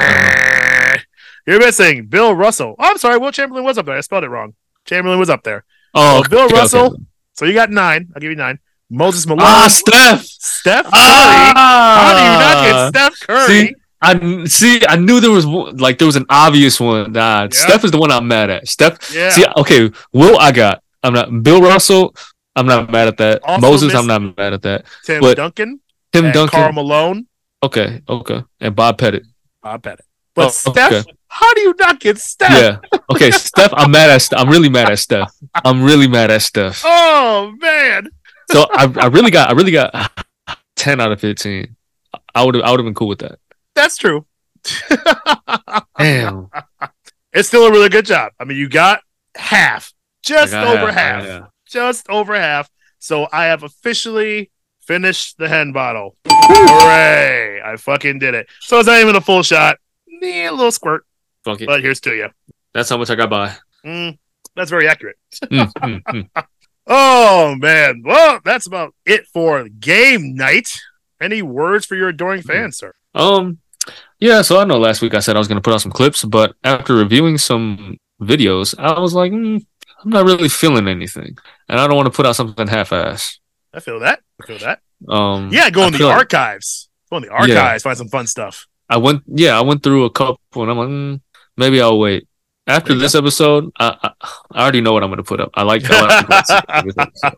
You're missing Bill Russell. Oh, I'm sorry. Wilt Chamberlain was up there. I spelled it wrong. Chamberlain was up there. Oh, Bill okay, okay. Russell. So you got nine. I'll give you nine. Moses Malone. Ah, Steph. Steph Curry. Ah, How do you not get Steph Curry? See, I see. I knew there was like there was an obvious one. Nah, Steph is the one I'm mad at. Steph. yeah. See, okay, Will I got. I'm not Bill Russell. I'm not mad at that. Also Moses, I'm not mad at that. Tim but- Duncan. Tim Duncan. Karl Malone. okay, okay, and Bob Pettit. Bob Pettit. But Oh, Steph, okay. how do you not get Steph? Yeah. Okay, Steph. I'm mad at. I'm really mad at Steph. I'm really mad at Steph. <laughs> Oh man. So I, I really got. I really got ten out of fifteen. I would. I would have been cool with that. That's true. <laughs> Damn. it's still a really good job. I mean, you got half, just got over half, half, yeah. just over half. So I have officially finished the hen bottle. Hooray! I fucking did it. So it's not even a full shot. Eh, a little squirt, Fuck it. but here's to you. That's how much I got by. Mm, that's very accurate. Mm, mm, mm. <laughs> Oh man. Well, that's about it for game night. Any words for your adoring fans, sir? Um, yeah. So I know last week I said I was going to put out some clips, but after reviewing some videos, I was like, mm, I'm not really feeling anything, and I don't want to put out something half-ass. I feel that. I feel that. Um, Yeah, go in the feel like- archives. Go in the archives, find some fun stuff. I went, yeah, I went through a couple, and I'm like, mm, maybe I'll wait. After this episode, I, I I already know what I'm going to put up. I like, I, like clips and everything, so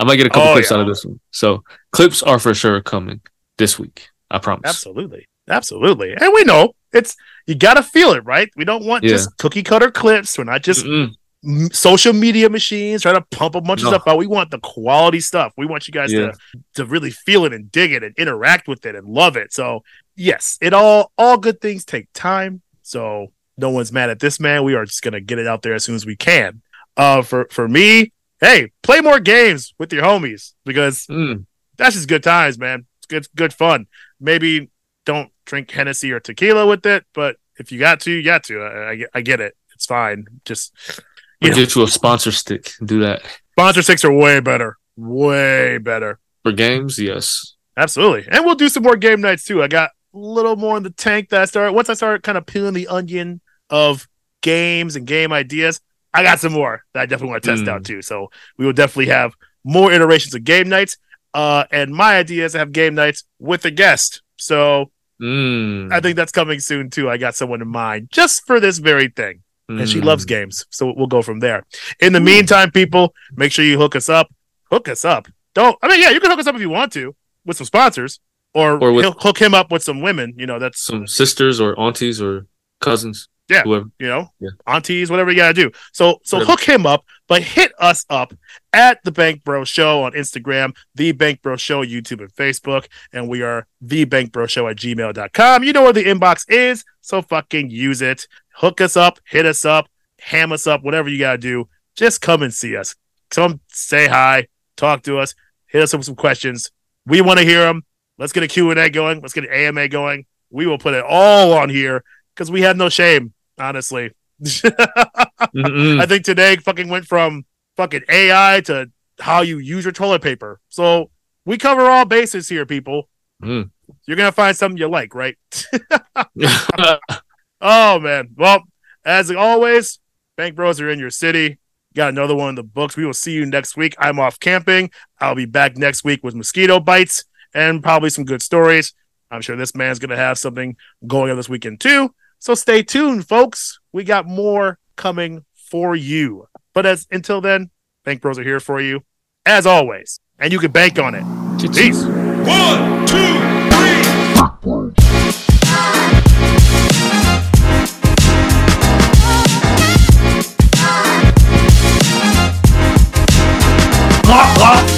I might get a couple Oh, clips yeah. out of this one. So clips are for sure coming this week. I promise. Absolutely. Absolutely. And we know it's you gotta feel it, right? We don't want Yeah. just cookie cutter clips. We're not just Mm-mm. social media machines trying to pump a bunch of stuff out. We want the quality stuff. We want you guys Yeah. to to really feel it and dig it and interact with it and love it. So yes, it all all good things take time. So no one's mad at this man. We are just gonna get it out there as soon as we can. Uh for for me, hey, play more games with your homies because Mm. that's just good times, man. It's good good fun. Maybe don't drink Hennessy or tequila with it, but if you got to, you got to. I, I, get- I get it. It's fine. Just you get you a sponsor stick. Do that sponsor sticks are way better. Way better. for games. Yes. Absolutely. And we'll do some more game nights too. I got a little more in the tank that I started. Once I started kind of peeling the onion of games and game ideas, I got some more that I definitely want to test Mm. out too. So we will definitely have more iterations of game nights. Uh, and my idea is to have game nights with a guest. So Mm. I think that's coming soon too. I got someone in mind just for this very thing. And she Mm. loves games. So we'll go from there. In the meantime, people, make sure you hook us up. Hook us up. Don't, I mean, yeah, you can hook us up if you want to with some sponsors or, Or with- he'll hook him up with some women. You know, that's, some sisters or aunties or cousins. Yeah. Whoever. you know, Yeah. aunties, whatever you got to do. So, so Whatever. hook him up. But hit us up at the Bank Bro Show on Instagram, the Bank Bro Show, YouTube, and Facebook. And we are the Bank Bro Show at gmail.com. You know where the inbox is, so fucking use it. Hook us up, hit us up, ham us up, whatever you gotta do. Just come and see us. Come say hi, talk to us, hit us up with some questions. We want to hear them. Let's get a Q&A going. Let's get an AMA going. We will put it all on here because we have no shame, honestly. <laughs> I think today fucking went from fucking AI to how you use your toilet paper. So we cover all bases here, people. Mm. You're gonna find something you like, right? <laughs> <laughs> oh man. Well, as always, Bank Bros are in your city. Got another one in the books. We will see you next week. I'm off camping. I'll be back next week with mosquito bites and probably some good stories. I'm sure this man's gonna have something going on this weekend too. So stay tuned, folks. We got more coming for you. But as until then, Bank Bros are here for you, as always, and you can bank on it. Peace. One, two, three. Bank Bros. Lock, lock.